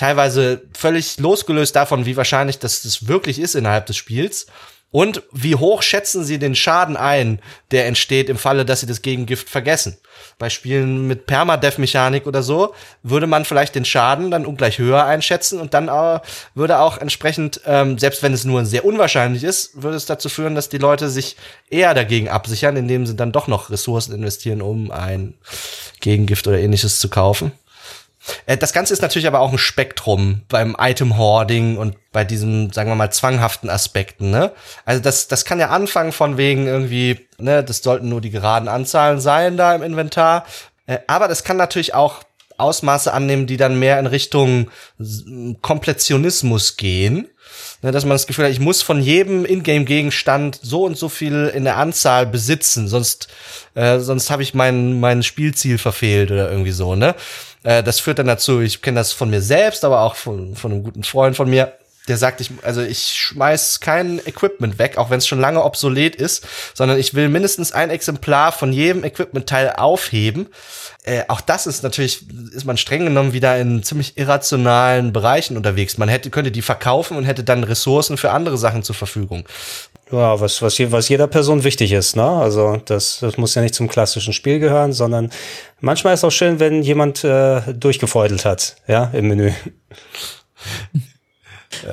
Teilweise völlig losgelöst davon, wie wahrscheinlich das, das wirklich ist innerhalb des Spiels. Und wie hoch schätzen sie den Schaden ein, der entsteht im Falle, dass sie das Gegengift vergessen? Bei Spielen mit Permadeath-Mechanik oder so würde man vielleicht den Schaden dann ungleich höher einschätzen und dann äh, würde auch entsprechend, ähm, selbst wenn es nur sehr unwahrscheinlich ist, würde es dazu führen, dass die Leute sich eher dagegen absichern, indem sie dann doch noch Ressourcen investieren, um ein Gegengift oder ähnliches zu kaufen. Äh, Das Ganze ist natürlich aber auch ein Spektrum beim Item-Hoarding und bei diesen, sagen wir mal, zwanghaften Aspekten, ne? Also das, das kann ja anfangen von wegen irgendwie, ne, das sollten nur die geraden Anzahlen sein da im Inventar. Äh, Aber das kann natürlich auch Ausmaße annehmen, die dann mehr in Richtung S- Komplettionismus gehen. Ne, dass man das Gefühl hat, ich muss von jedem Ingame-Gegenstand so und so viel in der Anzahl besitzen, sonst, äh, sonst habe ich mein, mein Spielziel verfehlt oder irgendwie so, ne? Äh, das führt dann dazu, ich kenne das von mir selbst, aber auch von, von einem guten Freund von mir, der sagt, ich, also ich schmeiß kein Equipment weg, auch wenn es schon lange obsolet ist, sondern ich will mindestens ein Exemplar von jedem Equipment-Teil aufheben. Äh, auch das ist natürlich, ist man streng genommen wieder in ziemlich irrationalen Bereichen unterwegs. Man hätte, könnte die verkaufen und hätte dann Ressourcen für andere Sachen zur Verfügung. Ja, was, was, was jeder Person wichtig ist, ne? Also das, das muss ja nicht zum klassischen Spiel gehören, sondern manchmal ist auch schön, wenn jemand äh, durchgefeudelt hat, ja, im Menü.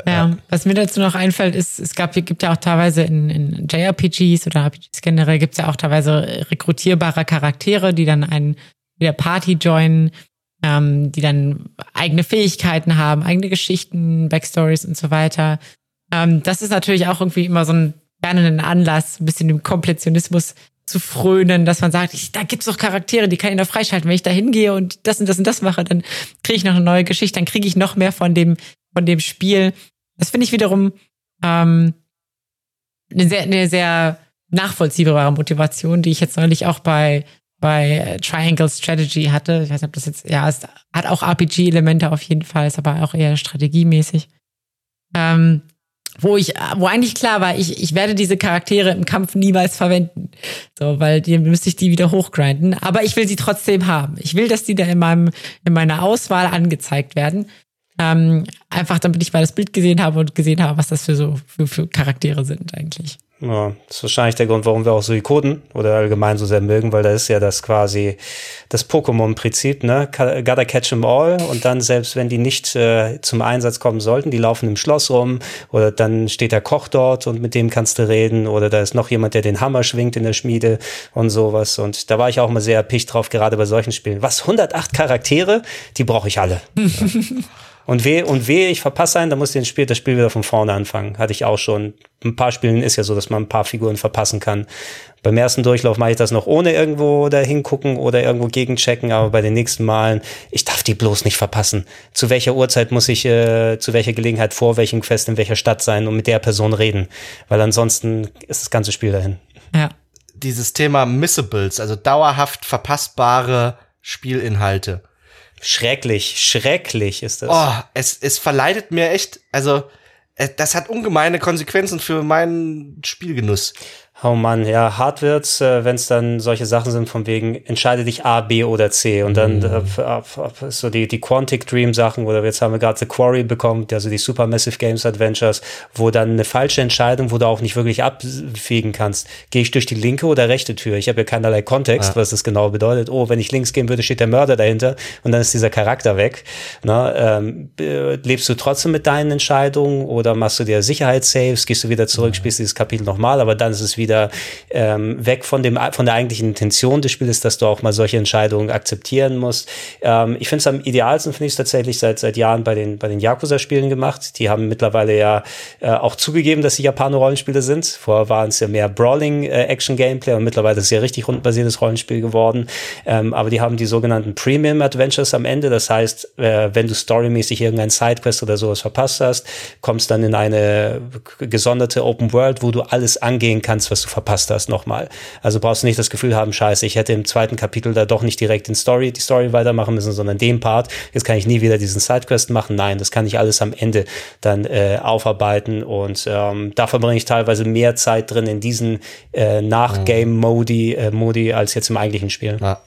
Ja, was mir dazu noch einfällt, ist, es gab, gibt ja auch teilweise in, in JRPGs oder RPGs generell gibt es ja auch teilweise rekrutierbare Charaktere, die dann einen der Party joinen, ähm, die dann eigene Fähigkeiten haben, eigene Geschichten, Backstories und so weiter. Ähm, das ist natürlich auch irgendwie immer so ein gerne ein Anlass, ein bisschen dem Kompletionismus zu frönen, dass man sagt, ich, da gibt's doch Charaktere, die kann ich noch freischalten. Wenn ich da hingehe und das und das und das mache, dann kriege ich noch eine neue Geschichte, dann kriege ich noch mehr von dem, von dem Spiel. Das finde ich wiederum ähm, eine sehr, eine sehr nachvollziehbare Motivation, die ich jetzt neulich auch bei bei Triangle Strategy hatte. Ich weiß nicht, ob das jetzt, ja, es hat auch RPG-Elemente auf jeden Fall, ist aber auch eher strategiemäßig. Ähm, wo ich, wo eigentlich klar war, ich, ich werde diese Charaktere im Kampf niemals verwenden. So, weil die müsste ich die wieder hochgrinden. Aber ich will sie trotzdem haben. Ich will, dass die da in meinem, in meiner Auswahl angezeigt werden. Ähm, einfach damit ich mal das Bild gesehen habe und gesehen habe, was das für so für, für Charaktere sind eigentlich. Ja, das ist wahrscheinlich der Grund, warum wir auch Suikoden oder allgemein so sehr mögen, weil da ist ja das quasi das Pokémon-Prinzip, ne? Gotta catch them all und dann selbst wenn die nicht äh, zum Einsatz kommen sollten, die laufen im Schloss rum oder dann steht der Koch dort und mit dem kannst du reden oder da ist noch jemand, der den Hammer schwingt in der Schmiede und sowas und da war ich auch mal sehr erpicht drauf, gerade bei solchen Spielen. Was, 108 Charaktere? Die brauche ich alle. Und weh, und weh, ich verpasse einen, dann muss ich Spiel, das Spiel wieder von vorne anfangen. Hatte ich auch schon. Ein paar Spielen ist ja so, dass man ein paar Figuren verpassen kann. Beim ersten Durchlauf mache ich das noch ohne irgendwo da hingucken oder irgendwo gegenchecken, aber bei den nächsten Malen, ich darf die bloß nicht verpassen. Zu welcher Uhrzeit muss ich, äh, zu welcher Gelegenheit vor welchem Fest in welcher Stadt sein und mit der Person reden? Weil ansonsten ist das ganze Spiel dahin. Ja. Dieses Thema Missables, also dauerhaft verpassbare Spielinhalte Schrecklich, schrecklich ist das. Oh, es, es verleitet mir echt, also äh, das hat ungemeine Konsequenzen für meinen Spielgenuss. Oh Mann, ja, hart wird's, äh, wenn es dann solche Sachen sind von wegen, entscheide dich A, B oder C und dann mhm. äh, so die, die Quantic Dream Sachen oder jetzt haben wir gerade The Quarry bekommen, also die Supermassive Games Adventures, wo dann eine falsche Entscheidung, wo du auch nicht wirklich abfegen kannst. Gehe ich durch die linke oder rechte Tür? Ich habe ja keinerlei Kontext, ja. was das genau bedeutet. Oh, wenn ich links gehen würde, steht der Mörder dahinter und dann ist dieser Charakter weg. Na, ähm, lebst du trotzdem mit deinen Entscheidungen oder machst du dir Sicherheitssaves, gehst du wieder zurück, ja. spielst dieses Kapitel nochmal, aber dann ist es wieder wieder ähm, weg von, dem, von der eigentlichen Intention des Spiels, dass du auch mal solche Entscheidungen akzeptieren musst. Ähm, ich finde es am idealsten, finde ich es tatsächlich seit, seit Jahren bei den, bei den Yakuza-Spielen gemacht. Die haben mittlerweile ja äh, auch zugegeben, dass sie Japaner-Rollenspiele sind. Vorher waren es ja mehr Brawling-Action-Gameplay äh, und mittlerweile ist es ja richtig rundenbasiertes Rollenspiel geworden. Ähm, aber die haben die sogenannten Premium Adventures am Ende. Das heißt, äh, wenn du storymäßig irgendein Sidequest oder sowas verpasst hast, kommst dann in eine gesonderte Open World, wo du alles angehen kannst, was was du verpasst hast, nochmal. Also brauchst du nicht das Gefühl haben, scheiße, ich hätte im zweiten Kapitel da doch nicht direkt den Story, die Story weitermachen müssen, sondern den Part. Jetzt kann ich nie wieder diesen Sidequest machen. Nein, das kann ich alles am Ende dann äh, aufarbeiten und ähm, da verbringe ich teilweise mehr Zeit drin in diesen äh, Nach-Game-Modi äh, Modi als jetzt im eigentlichen Spiel. Ja.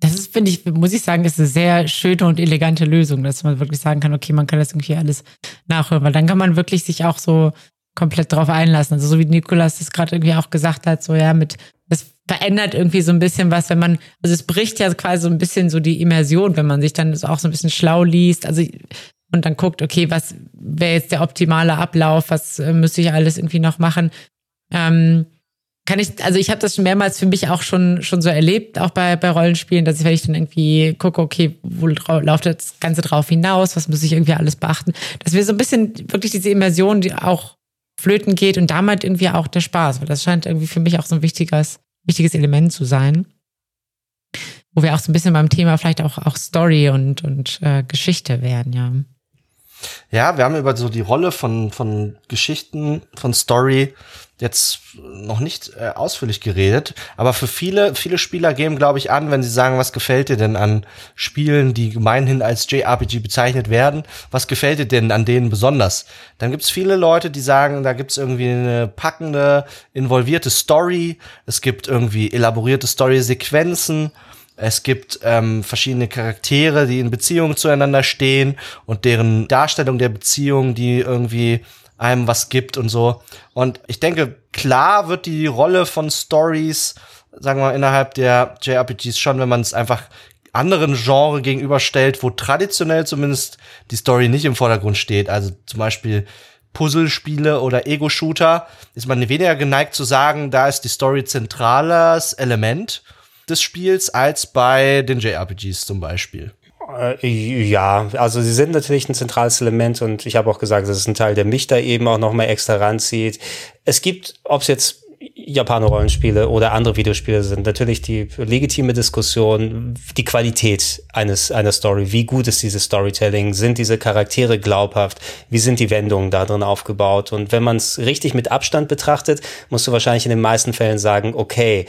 Das ist, finde ich, muss ich sagen, ist eine sehr schöne und elegante Lösung, dass man wirklich sagen kann, okay, man kann das irgendwie alles nachhören, weil dann kann man wirklich sich auch so komplett drauf einlassen. Also so wie Nikolas das gerade irgendwie auch gesagt hat, so ja, mit das verändert irgendwie so ein bisschen was, wenn man, also es bricht ja quasi so ein bisschen so die Immersion, wenn man sich dann auch so ein bisschen schlau liest, also und dann guckt, okay, was wäre jetzt der optimale Ablauf, was äh, müsste ich alles irgendwie noch machen. Ähm, kann ich, also ich habe das schon mehrmals für mich auch schon schon so erlebt, auch bei, bei Rollenspielen, dass ich, wenn ich dann irgendwie gucke, okay, wo läuft das Ganze drauf hinaus, was muss ich irgendwie alles beachten, dass wir so ein bisschen wirklich diese Immersion, die auch flöten geht und damit irgendwie auch der Spaß, weil das scheint irgendwie für mich auch so ein wichtiges, wichtiges Element zu sein. Wo wir auch so ein bisschen beim Thema vielleicht auch, auch Story und, und äh, Geschichte werden, ja. Ja, wir haben über so die Rolle von, von Geschichten, von Story jetzt noch nicht äh, ausführlich geredet, aber für viele, viele Spieler geben, glaube ich, an, wenn sie sagen, was gefällt dir denn an Spielen, die gemeinhin als JRPG bezeichnet werden, was gefällt dir denn an denen besonders? Dann gibt's viele Leute, die sagen, da gibt's irgendwie eine packende, involvierte Story, es gibt irgendwie elaborierte Story-Sequenzen, es gibt ähm, verschiedene Charaktere, die in Beziehung zueinander stehen und deren Darstellung der Beziehung, die irgendwie einem was gibt und so. Und ich denke, klar wird die Rolle von Stories, sagen wir mal, innerhalb der JRPGs schon, wenn man es einfach anderen Genre gegenüberstellt, wo traditionell zumindest die Story nicht im Vordergrund steht. Also zum Beispiel Puzzlespiele oder Ego-Shooter, ist man weniger geneigt zu sagen, da ist die Story zentrales Element des Spiels als bei den JRPGs zum Beispiel. Äh, ja, also sie sind natürlich ein zentrales Element und ich habe auch gesagt, das ist ein Teil, der mich da eben auch nochmal extra ranzieht. Es gibt, ob es jetzt Japaner-Rollenspiele oder andere Videospiele sind, natürlich die legitime Diskussion, die Qualität eines, einer Story. Wie gut ist dieses Storytelling? Sind diese Charaktere glaubhaft? Wie sind die Wendungen da drin aufgebaut? Und wenn man es richtig mit Abstand betrachtet, musst du wahrscheinlich in den meisten Fällen sagen, okay,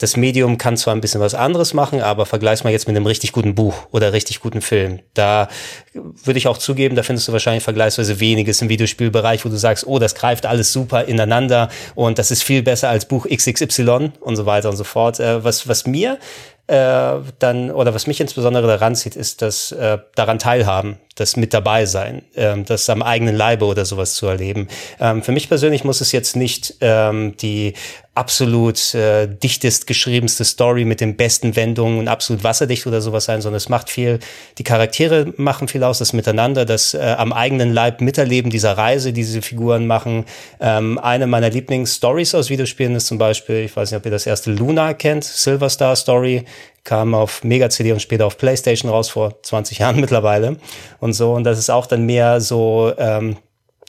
das Medium kann zwar ein bisschen was anderes machen, aber vergleich's mal jetzt mit einem richtig guten Buch oder richtig guten Film. Da würde ich auch zugeben, da findest du wahrscheinlich vergleichsweise weniges im Videospielbereich, wo du sagst, oh, das greift alles super ineinander und das ist viel besser als Buch XXY und so weiter und so fort. Äh, was, was mir äh, dann, oder was mich insbesondere daran zieht, ist das äh, daran teilhaben, das mit dabei sein, ähm, das am eigenen Leibe oder sowas zu erleben. Ähm, für mich persönlich muss es jetzt nicht ähm, die absolut äh, dichtest geschriebenste Story mit den besten Wendungen und absolut wasserdicht oder sowas sein, sondern es macht viel, die Charaktere machen viel aus, das Miteinander, das äh, am eigenen Leib miterleben dieser Reise, die diese Figuren machen. Ähm, eine meiner Lieblingsstories aus Videospielen ist zum Beispiel, ich weiß nicht, ob ihr das erste Luna kennt, Silver Star Story, kam auf Mega-CD und später auf PlayStation raus vor 20 Jahren mittlerweile und so. Und das ist auch dann mehr so ähm,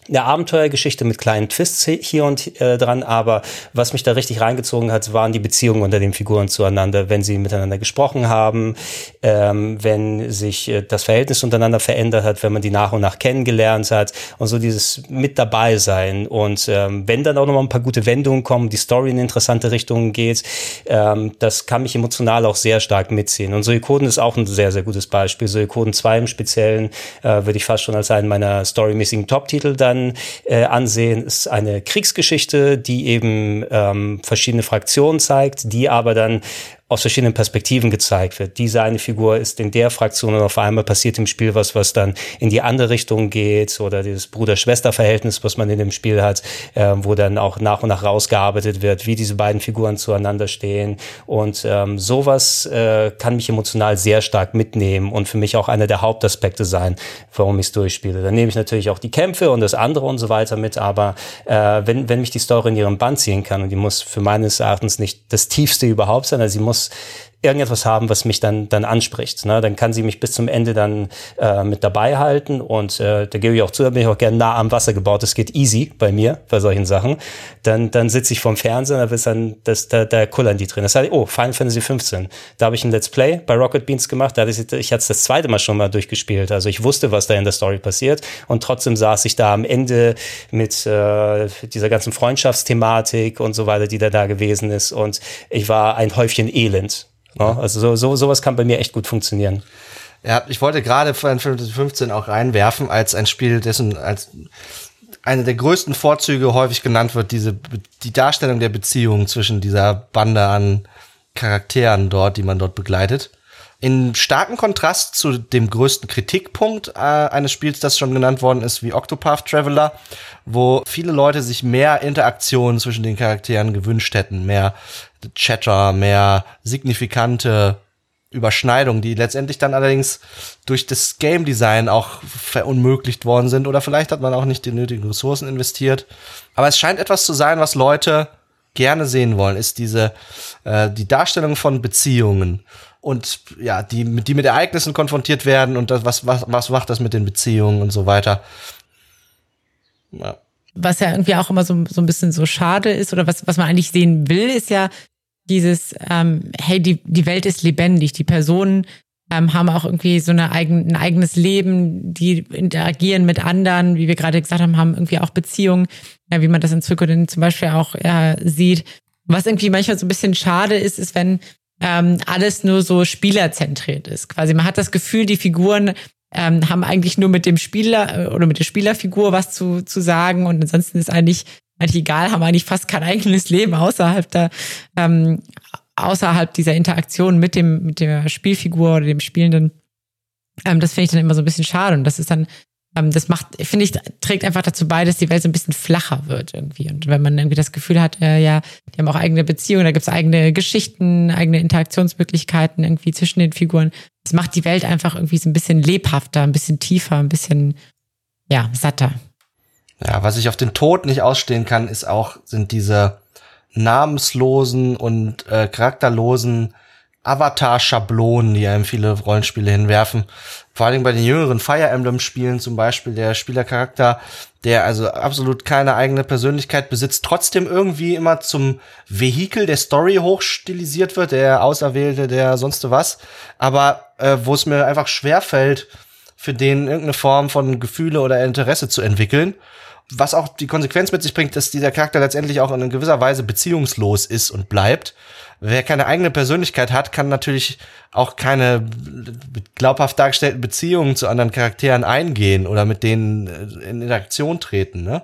eine Abenteuergeschichte mit kleinen Twists hier und äh, dran, aber was mich da richtig reingezogen hat, waren die Beziehungen unter den Figuren zueinander, wenn sie miteinander gesprochen haben, ähm, wenn sich äh, das Verhältnis untereinander verändert hat, wenn man die nach und nach kennengelernt hat und so dieses mit dabei sein und ähm, wenn dann auch noch mal ein paar gute Wendungen kommen, die Story in interessante Richtungen geht, ähm, das kann mich emotional auch sehr stark mitziehen und Suikoden ist auch ein sehr, sehr gutes Beispiel. Suikoden 2 im Speziellen äh, würde ich fast schon als einen meiner storymäßigen Top-Titel dann dann äh, ansehen, ist eine Kriegsgeschichte, die eben ähm, verschiedene Fraktionen zeigt, die aber dann aus verschiedenen Perspektiven gezeigt wird. Diese eine Figur ist in der Fraktion und auf einmal passiert im Spiel was, was dann in die andere Richtung geht oder dieses Bruder-Schwester-Verhältnis, was man in dem Spiel hat, äh, wo dann auch nach und nach rausgearbeitet wird, wie diese beiden Figuren zueinander stehen und ähm, sowas äh, kann mich emotional sehr stark mitnehmen und für mich auch einer der Hauptaspekte sein, warum ich es durchspiele. Dann nehme ich natürlich auch die Kämpfe und das andere und so weiter mit, aber äh, wenn, wenn mich die Story in ihrem Band ziehen kann und die muss für meines Erachtens nicht das tiefste überhaupt sein, also sie muss this irgendetwas haben, was mich dann dann anspricht. Ne? Dann kann sie mich bis zum Ende dann äh, mit dabei halten und äh, da gebe ich auch zu, da bin ich auch gerne nah am Wasser gebaut. Das geht easy bei mir bei solchen Sachen. Dann dann sitze ich vorm Fernsehen, da ist dann das da, da kullern die drin. Das heißt, oh Final Fantasy 15. Da habe ich ein Let's Play bei Rocket Beans gemacht. Da ich, ich hatte es das zweite Mal schon mal durchgespielt. Also ich wusste, was da in der Story passiert und trotzdem saß ich da am Ende mit äh, dieser ganzen Freundschaftsthematik und so weiter, die da da gewesen ist und ich war ein Häufchen Elend ja, also so, so, sowas kann bei mir echt gut funktionieren. Ja, ich wollte gerade Final Fantasy 15 auch reinwerfen als ein Spiel, dessen als eine der größten Vorzüge häufig genannt wird, diese die Darstellung der Beziehung zwischen dieser Bande an Charakteren dort, die man dort begleitet. In starkem Kontrast zu dem größten Kritikpunkt äh, eines Spiels, das schon genannt worden ist, wie Octopath Traveler, wo viele Leute sich mehr Interaktion zwischen den Charakteren gewünscht hätten, mehr Chatter, mehr signifikante Überschneidungen, die letztendlich dann allerdings durch das Game Design auch verunmöglicht worden sind oder vielleicht hat man auch nicht die nötigen Ressourcen investiert. Aber es scheint etwas zu sein, was Leute gerne sehen wollen, ist diese äh, die Darstellung von Beziehungen und ja, die mit die mit Ereignissen konfrontiert werden und das, was was was macht das mit den Beziehungen und so weiter. Ja. Was ja irgendwie auch immer so, so ein bisschen so schade ist oder was, was man eigentlich sehen will, ist ja, dieses, ähm, hey, die, die Welt ist lebendig, die Personen ähm, haben auch irgendwie so eine eigen, ein eigenes Leben, die interagieren mit anderen, wie wir gerade gesagt haben, haben irgendwie auch Beziehungen, ja, wie man das in Zirkulen zum Beispiel auch äh, sieht. Was irgendwie manchmal so ein bisschen schade ist, ist, wenn ähm, alles nur so spielerzentriert ist. Quasi man hat das Gefühl, die Figuren ähm, haben eigentlich nur mit dem Spieler äh, oder mit der Spielerfigur was zu, zu sagen und ansonsten ist eigentlich eigentlich egal, haben eigentlich fast kein eigenes Leben außerhalb der, ähm, außerhalb dieser Interaktion mit dem, mit der Spielfigur oder dem Spielenden. Ähm, das finde ich dann immer so ein bisschen schade. Und das ist dann das macht, finde ich, trägt einfach dazu bei, dass die Welt so ein bisschen flacher wird irgendwie. Und wenn man irgendwie das Gefühl hat, äh, ja, die haben auch eigene Beziehungen, da gibt's eigene Geschichten, eigene Interaktionsmöglichkeiten irgendwie zwischen den Figuren. Das macht die Welt einfach irgendwie so ein bisschen lebhafter, ein bisschen tiefer, ein bisschen, ja, satter. Ja, was ich auf den Tod nicht ausstehen kann, ist auch, sind diese namenslosen und äh, charakterlosen Avatar-Schablonen, die einem viele Rollenspiele hinwerfen. Vor allem bei den jüngeren Fire Emblem-Spielen zum Beispiel der Spielercharakter, der also absolut keine eigene Persönlichkeit besitzt, trotzdem irgendwie immer zum Vehikel der Story hochstilisiert wird, der Auserwählte, der sonst was. Aber äh, wo es mir einfach schwerfällt, für den irgendeine Form von Gefühle oder Interesse zu entwickeln was auch die Konsequenz mit sich bringt, dass dieser Charakter letztendlich auch in gewisser Weise beziehungslos ist und bleibt. Wer keine eigene Persönlichkeit hat, kann natürlich auch keine glaubhaft dargestellten Beziehungen zu anderen Charakteren eingehen oder mit denen in Interaktion treten. Ne?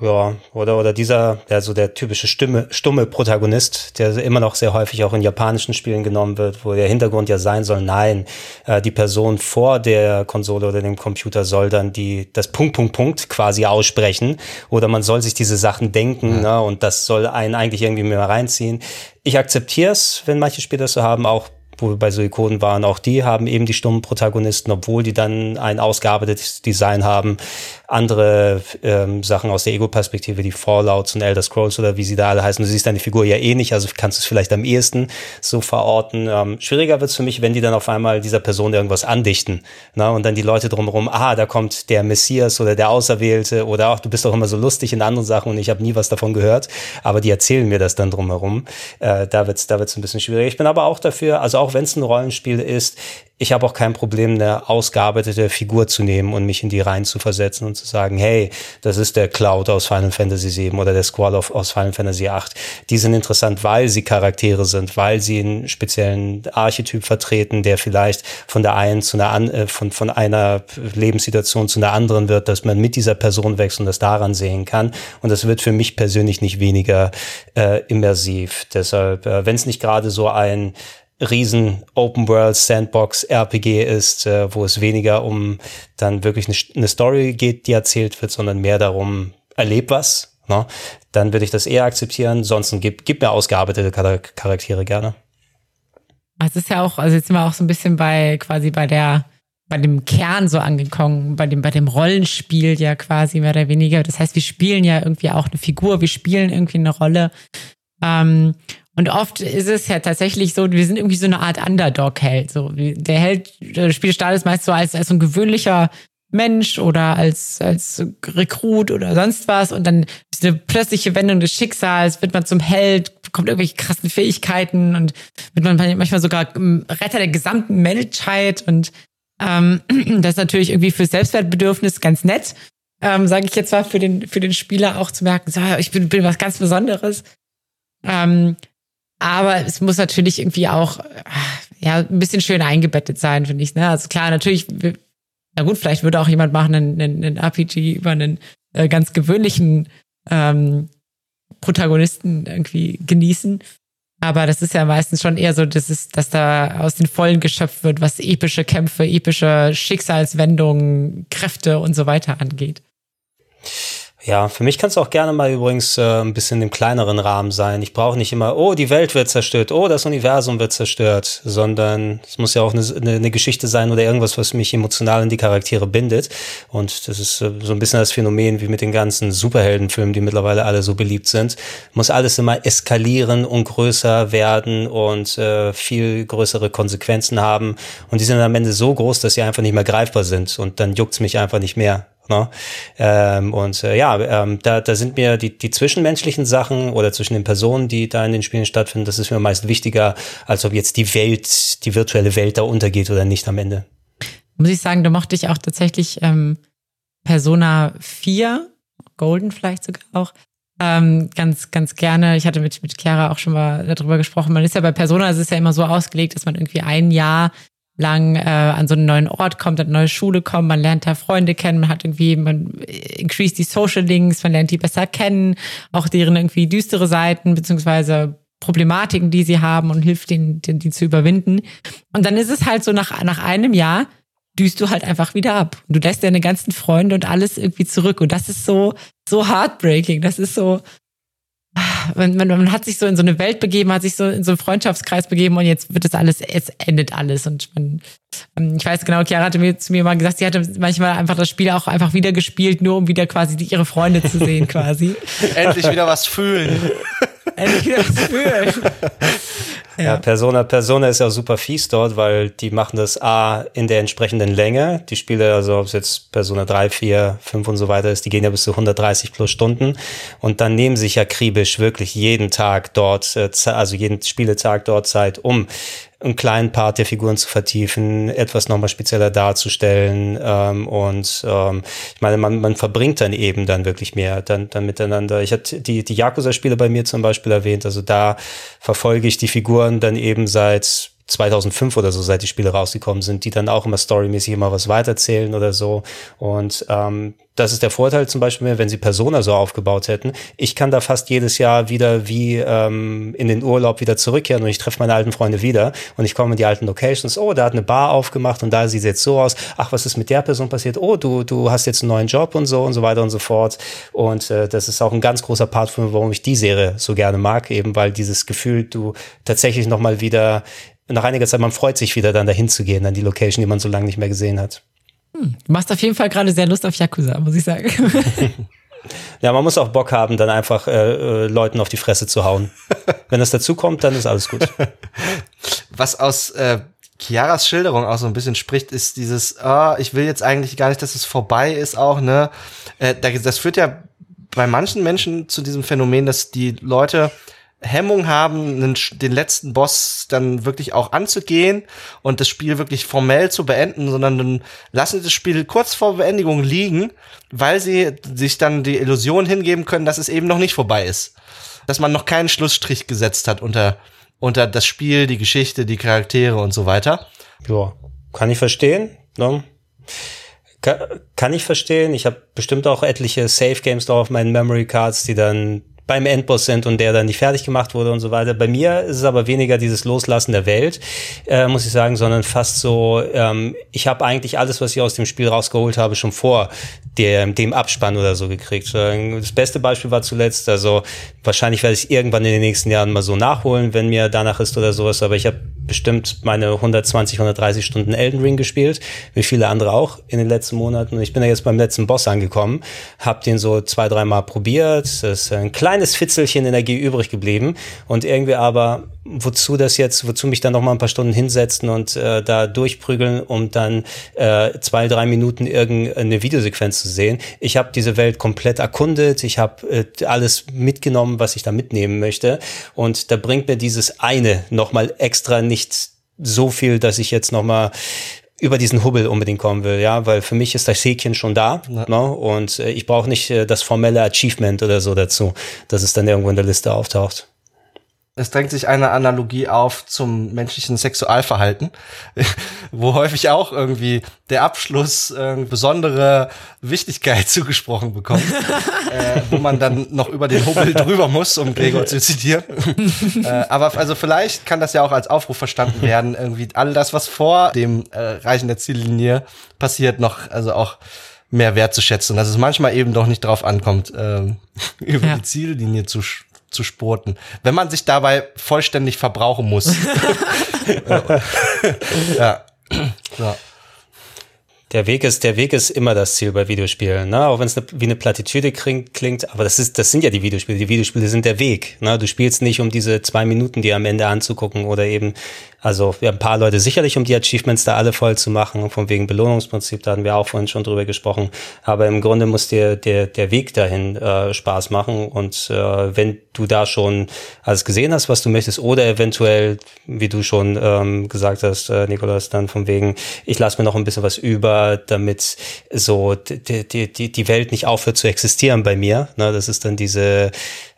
Ja, oder, oder dieser, ja, so der typische Stimme, stumme Protagonist, der immer noch sehr häufig auch in japanischen Spielen genommen wird, wo der Hintergrund ja sein soll, nein, äh, die Person vor der Konsole oder dem Computer soll dann die, das Punkt, Punkt, Punkt quasi aussprechen. Oder man soll sich diese Sachen denken, ja. ne, und das soll einen eigentlich irgendwie mehr reinziehen. Ich akzeptiere es, wenn manche Spiele das so haben, auch wo wir bei Suikoden waren, auch die haben eben die stummen Protagonisten, obwohl die dann ein ausgearbeitetes Design haben. Andere ähm, Sachen aus der Ego-Perspektive, die Fallouts und Elder Scrolls oder wie sie da alle heißen. Du siehst deine Figur ja eh nicht, also kannst du es vielleicht am ehesten so verorten. Ähm, schwieriger wird es für mich, wenn die dann auf einmal dieser Person irgendwas andichten. Na, und dann die Leute drumherum, ah, da kommt der Messias oder der Auserwählte oder auch, du bist doch immer so lustig in anderen Sachen und ich habe nie was davon gehört. Aber die erzählen mir das dann drumherum. Äh, da wird's da wird's ein bisschen schwieriger. Ich bin aber auch dafür, also auch auch wenn es ein Rollenspiel ist, ich habe auch kein Problem, eine ausgearbeitete Figur zu nehmen und mich in die rein zu versetzen und zu sagen, hey, das ist der Cloud aus Final Fantasy VII oder der Squall aus Final Fantasy VIII. Die sind interessant, weil sie Charaktere sind, weil sie einen speziellen Archetyp vertreten, der vielleicht von der einen zu einer, äh, von, von einer Lebenssituation zu einer anderen wird, dass man mit dieser Person wächst und das daran sehen kann. Und das wird für mich persönlich nicht weniger äh, immersiv. Deshalb, äh, wenn es nicht gerade so ein riesen Open World Sandbox RPG ist, äh, wo es weniger um dann wirklich eine, eine, Story geht, die erzählt wird, sondern mehr darum, erleb was, ne? dann würde ich das eher akzeptieren. Sonst gib, gib mir ausgearbeitete Charaktere gerne. Es ist ja auch, also jetzt sind wir auch so ein bisschen bei quasi bei der bei dem Kern so angekommen, bei dem, bei dem Rollenspiel ja quasi mehr oder weniger. Das heißt, wir spielen ja irgendwie auch eine Figur, wir spielen irgendwie eine Rolle. Ähm, und oft ist es ja tatsächlich so, wir sind irgendwie so eine Art Underdog-Held. So, der Held, der Spiel startet meist so als, als so ein gewöhnlicher Mensch oder als, als Rekrut oder sonst was. Und dann ist eine plötzliche Wendung des Schicksals, wird man zum Held, bekommt irgendwelche krassen Fähigkeiten und wird man manchmal sogar Retter der gesamten Menschheit. Und ähm, das ist natürlich irgendwie für Selbstwertbedürfnis ganz nett. Ähm, sage ich jetzt mal für den, für den Spieler auch zu merken, so, ich bin, bin was ganz Besonderes. Ähm, aber es muss natürlich irgendwie auch ja, ein bisschen schön eingebettet sein, finde ich. Ne? Also klar, natürlich, na gut, vielleicht würde auch jemand machen, einen, einen RPG über einen äh, ganz gewöhnlichen ähm, Protagonisten irgendwie genießen. Aber das ist ja meistens schon eher so, dass, es, dass da aus den Vollen geschöpft wird, was epische Kämpfe, epische Schicksalswendungen, Kräfte und so weiter angeht. Ja, für mich kann es auch gerne mal übrigens äh, ein bisschen im kleineren Rahmen sein. Ich brauche nicht immer, oh, die Welt wird zerstört, oh, das Universum wird zerstört, sondern es muss ja auch eine, eine Geschichte sein oder irgendwas, was mich emotional in die Charaktere bindet. Und das ist äh, so ein bisschen das Phänomen wie mit den ganzen Superheldenfilmen, die mittlerweile alle so beliebt sind. Muss alles immer eskalieren und größer werden und äh, viel größere Konsequenzen haben. Und die sind am Ende so groß, dass sie einfach nicht mehr greifbar sind. Und dann juckt's mich einfach nicht mehr. Ne? Ähm, und äh, ja, ähm, da, da sind mir die, die zwischenmenschlichen Sachen oder zwischen den Personen, die da in den Spielen stattfinden, das ist mir meist wichtiger, als ob jetzt die Welt, die virtuelle Welt da untergeht oder nicht am Ende. Muss ich sagen, da mochte ich auch tatsächlich ähm, Persona 4, Golden vielleicht sogar auch, ähm, ganz, ganz gerne. Ich hatte mit, mit Chiara auch schon mal darüber gesprochen. Man ist ja bei Persona, es ist ja immer so ausgelegt, dass man irgendwie ein Jahr lang äh, an so einen neuen Ort kommt, an eine neue Schule kommt, man lernt da Freunde kennen, man hat irgendwie, man increase die Social Links, man lernt die besser kennen, auch deren irgendwie düstere Seiten, beziehungsweise Problematiken, die sie haben und hilft ihnen, die, die zu überwinden. Und dann ist es halt so nach, nach einem Jahr, düst du halt einfach wieder ab. Du lässt deine ganzen Freunde und alles irgendwie zurück. Und das ist so, so heartbreaking. Das ist so, man, man, man hat sich so in so eine Welt begeben, hat sich so in so einen Freundschaftskreis begeben und jetzt wird das alles, jetzt endet alles. Und man, ähm, ich weiß genau, Chiara hatte mir zu mir mal gesagt, sie hatte manchmal einfach das Spiel auch einfach wieder gespielt, nur um wieder quasi ihre Freunde zu sehen, quasi. Endlich wieder was fühlen. Endlich wieder was fühlen. Ja. Persona, Persona ist ja super fies dort, weil die machen das A in der entsprechenden Länge. Die Spiele, also ob es jetzt Persona 3, 4, 5 und so weiter ist, die gehen ja bis zu 130 plus Stunden. Und dann nehmen sich ja akribisch wirklich jeden Tag dort, äh, also jeden Spieletag dort Zeit, um einen kleinen Part der Figuren zu vertiefen, etwas nochmal spezieller darzustellen. Ähm, und ähm, ich meine, man, man verbringt dann eben dann wirklich mehr dann, dann miteinander. Ich hatte die, die Yakuza-Spiele bei mir zum Beispiel erwähnt. Also da verfolge ich die Figuren dann eben seit 2005 oder so, seit die Spiele rausgekommen sind, die dann auch immer storymäßig immer was weiterzählen oder so. Und ähm, das ist der Vorteil zum Beispiel, wenn sie Persona so aufgebaut hätten. Ich kann da fast jedes Jahr wieder wie ähm, in den Urlaub wieder zurückkehren und ich treffe meine alten Freunde wieder und ich komme in die alten Locations. Oh, da hat eine Bar aufgemacht und da sieht es jetzt so aus. Ach, was ist mit der Person passiert? Oh, du, du hast jetzt einen neuen Job und so und so weiter und so fort. Und äh, das ist auch ein ganz großer Part von mir, warum ich die Serie so gerne mag, eben weil dieses Gefühl, du tatsächlich nochmal wieder nach einiger Zeit, man freut sich wieder dann dahin zu gehen, an die Location, die man so lange nicht mehr gesehen hat. Hm, du machst auf jeden Fall gerade sehr Lust auf Yakuza, muss ich sagen. ja, man muss auch Bock haben, dann einfach äh, äh, Leuten auf die Fresse zu hauen. Wenn das dazu kommt, dann ist alles gut. Was aus äh, Chiaras Schilderung auch so ein bisschen spricht, ist dieses, oh, ich will jetzt eigentlich gar nicht, dass es vorbei ist auch, ne? Äh, das führt ja bei manchen Menschen zu diesem Phänomen, dass die Leute Hemmung haben, den letzten Boss dann wirklich auch anzugehen und das Spiel wirklich formell zu beenden, sondern dann lassen sie das Spiel kurz vor Beendigung liegen, weil sie sich dann die Illusion hingeben können, dass es eben noch nicht vorbei ist. Dass man noch keinen Schlussstrich gesetzt hat unter, unter das Spiel, die Geschichte, die Charaktere und so weiter. Ja, kann ich verstehen. Ne? Kann, ich verstehen. Ich habe bestimmt auch etliche Safe Games da auf meinen Memory Cards, die dann beim Endboss sind und der dann nicht fertig gemacht wurde und so weiter. Bei mir ist es aber weniger dieses Loslassen der Welt, äh, muss ich sagen, sondern fast so, ähm, ich habe eigentlich alles, was ich aus dem Spiel rausgeholt habe, schon vor der, dem Abspann oder so gekriegt. Das beste Beispiel war zuletzt, also wahrscheinlich werde ich irgendwann in den nächsten Jahren mal so nachholen, wenn mir danach ist oder sowas, aber ich habe bestimmt meine 120, 130 Stunden Elden Ring gespielt, wie viele andere auch in den letzten Monaten. Und ich bin ja jetzt beim letzten Boss angekommen, habe den so zwei, dreimal probiert. Das ist ein kleines Fitzelchen Energie übrig geblieben. Und irgendwie aber wozu das jetzt, wozu mich dann noch ein paar Stunden hinsetzen und äh, da durchprügeln, um dann äh, zwei, drei Minuten irgendeine Videosequenz zu sehen. Ich habe diese Welt komplett erkundet, ich habe äh, alles mitgenommen, was ich da mitnehmen möchte. Und da bringt mir dieses eine noch extra nicht so viel, dass ich jetzt noch mal über diesen Hubbel unbedingt kommen will, ja, weil für mich ist das Häkchen schon da ja. ne? und äh, ich brauche nicht äh, das formelle Achievement oder so dazu, dass es dann irgendwo in der Liste auftaucht es drängt sich eine Analogie auf zum menschlichen Sexualverhalten, wo häufig auch irgendwie der Abschluss äh, besondere Wichtigkeit zugesprochen bekommt, äh, wo man dann noch über den Hubbel drüber muss, um Gregor zu zitieren. äh, aber also vielleicht kann das ja auch als Aufruf verstanden werden, irgendwie all das, was vor dem äh, Reichen der Ziellinie passiert, noch also auch mehr wertzuschätzen, dass es manchmal eben doch nicht drauf ankommt, äh, über ja. die Ziellinie zu zu sporten, wenn man sich dabei vollständig verbrauchen muss. ja. ja. Der Weg ist, der Weg ist immer das Ziel bei Videospielen, ne? Auch wenn es ne, wie eine Plattitüde klingt, klingt, aber das ist, das sind ja die Videospiele. Die Videospiele sind der Weg, ne? Du spielst nicht, um diese zwei Minuten, die am Ende anzugucken oder eben also wir haben ein paar Leute sicherlich, um die Achievements da alle voll zu machen, von wegen Belohnungsprinzip, da hatten wir auch vorhin schon drüber gesprochen. Aber im Grunde muss dir der, der Weg dahin äh, Spaß machen. Und äh, wenn du da schon alles gesehen hast, was du möchtest, oder eventuell, wie du schon ähm, gesagt hast, äh, Nikolas, dann von wegen, ich lasse mir noch ein bisschen was über, damit so die, die, die, Welt nicht aufhört zu existieren bei mir. Ne, das ist dann diese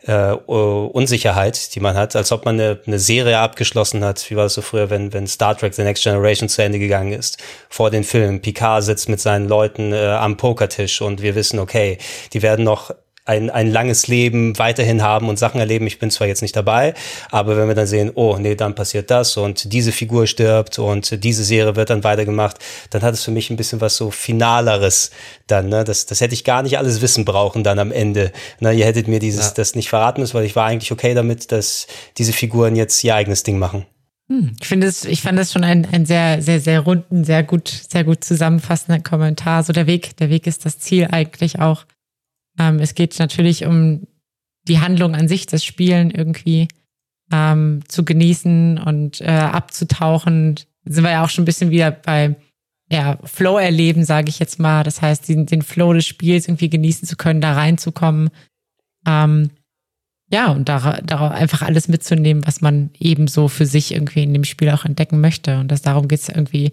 äh, Unsicherheit, die man hat, als ob man eine, eine Serie abgeschlossen hat. Wie war das so früher, wenn, wenn Star Trek The Next Generation zu Ende gegangen ist? Vor den Filmen. Picard sitzt mit seinen Leuten äh, am Pokertisch und wir wissen, okay, die werden noch ein, ein langes Leben weiterhin haben und Sachen erleben. Ich bin zwar jetzt nicht dabei, aber wenn wir dann sehen, oh nee, dann passiert das und diese Figur stirbt und diese Serie wird dann weitergemacht, dann hat es für mich ein bisschen was so Finaleres dann. Ne? Das, das hätte ich gar nicht alles wissen brauchen dann am Ende. Ne? Ihr hättet mir dieses ja. das nicht verraten müssen, weil ich war eigentlich okay damit, dass diese Figuren jetzt ihr eigenes Ding machen. Hm, ich finde es, ich fand es schon ein, ein sehr, sehr, sehr runden, sehr gut, sehr gut zusammenfassender Kommentar. So der Weg, der Weg ist das Ziel eigentlich auch. Ähm, es geht natürlich um die Handlung an sich, das Spielen irgendwie ähm, zu genießen und äh, abzutauchen. Sind wir ja auch schon ein bisschen wieder bei ja, Flow erleben, sage ich jetzt mal. Das heißt, den, den Flow des Spiels irgendwie genießen zu können, da reinzukommen. Ähm, ja, und da, darauf einfach alles mitzunehmen, was man ebenso für sich irgendwie in dem Spiel auch entdecken möchte. Und das darum geht's irgendwie,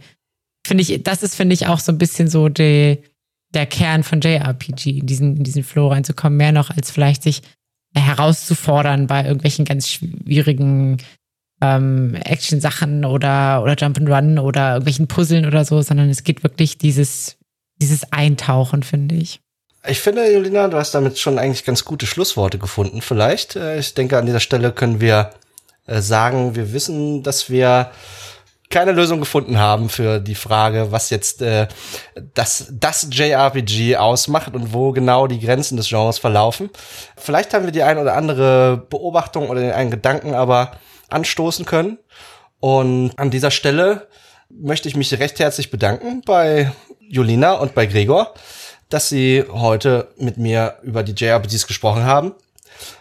finde ich, das ist, finde ich, auch so ein bisschen so die, der Kern von JRPG, in diesen, in diesen Flow reinzukommen, mehr noch als vielleicht sich herauszufordern bei irgendwelchen ganz schwierigen ähm, Action-Sachen oder, oder Jump'n'Run oder irgendwelchen Puzzeln oder so, sondern es geht wirklich dieses, dieses Eintauchen, finde ich. Ich finde, Julina, du hast damit schon eigentlich ganz gute Schlussworte gefunden. Vielleicht, äh, ich denke, an dieser Stelle können wir äh, sagen, wir wissen, dass wir keine Lösung gefunden haben für die Frage, was jetzt äh, das, das JRPG ausmacht und wo genau die Grenzen des Genres verlaufen. Vielleicht haben wir die ein oder andere Beobachtung oder den einen Gedanken aber anstoßen können. Und an dieser Stelle möchte ich mich recht herzlich bedanken bei Julina und bei Gregor dass Sie heute mit mir über die JRPGs gesprochen haben.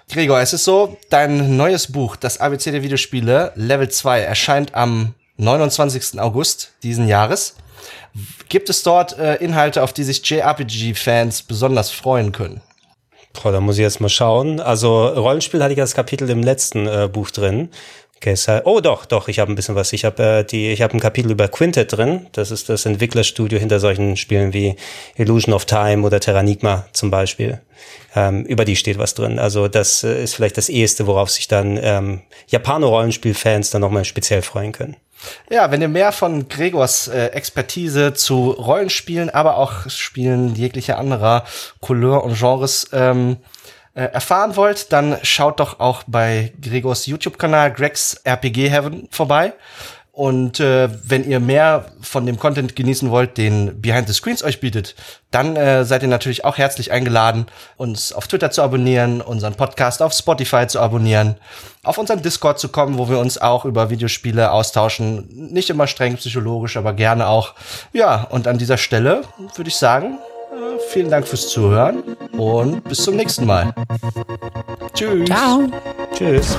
Gregor, es ist so, dein neues Buch, das ABC der Videospiele, Level 2, erscheint am 29. August diesen Jahres. Gibt es dort äh, Inhalte, auf die sich JRPG-Fans besonders freuen können? Boah, da muss ich jetzt mal schauen. Also Rollenspiel hatte ich das Kapitel im letzten äh, Buch drin. Okay, oh doch, doch, ich habe ein bisschen was. Ich habe äh, die, ich habe ein Kapitel über Quintet drin. Das ist das Entwicklerstudio hinter solchen Spielen wie Illusion of Time oder Terranigma zum Beispiel. Ähm, über die steht was drin. Also das äh, ist vielleicht das eheste, worauf sich dann ähm, Japano-Rollenspiel-Fans dann nochmal speziell freuen können. Ja, wenn ihr mehr von Gregors äh, Expertise zu Rollenspielen, aber auch Spielen jeglicher anderer Couleur und Genres ähm, äh, erfahren wollt, dann schaut doch auch bei Gregors YouTube-Kanal Gregs RPG Heaven vorbei. Und äh, wenn ihr mehr von dem Content genießen wollt, den Behind the Screens euch bietet, dann äh, seid ihr natürlich auch herzlich eingeladen, uns auf Twitter zu abonnieren, unseren Podcast auf Spotify zu abonnieren, auf unseren Discord zu kommen, wo wir uns auch über Videospiele austauschen. Nicht immer streng psychologisch, aber gerne auch. Ja, und an dieser Stelle würde ich sagen, vielen Dank fürs Zuhören und bis zum nächsten Mal. Tschüss. Ciao. Tschüss.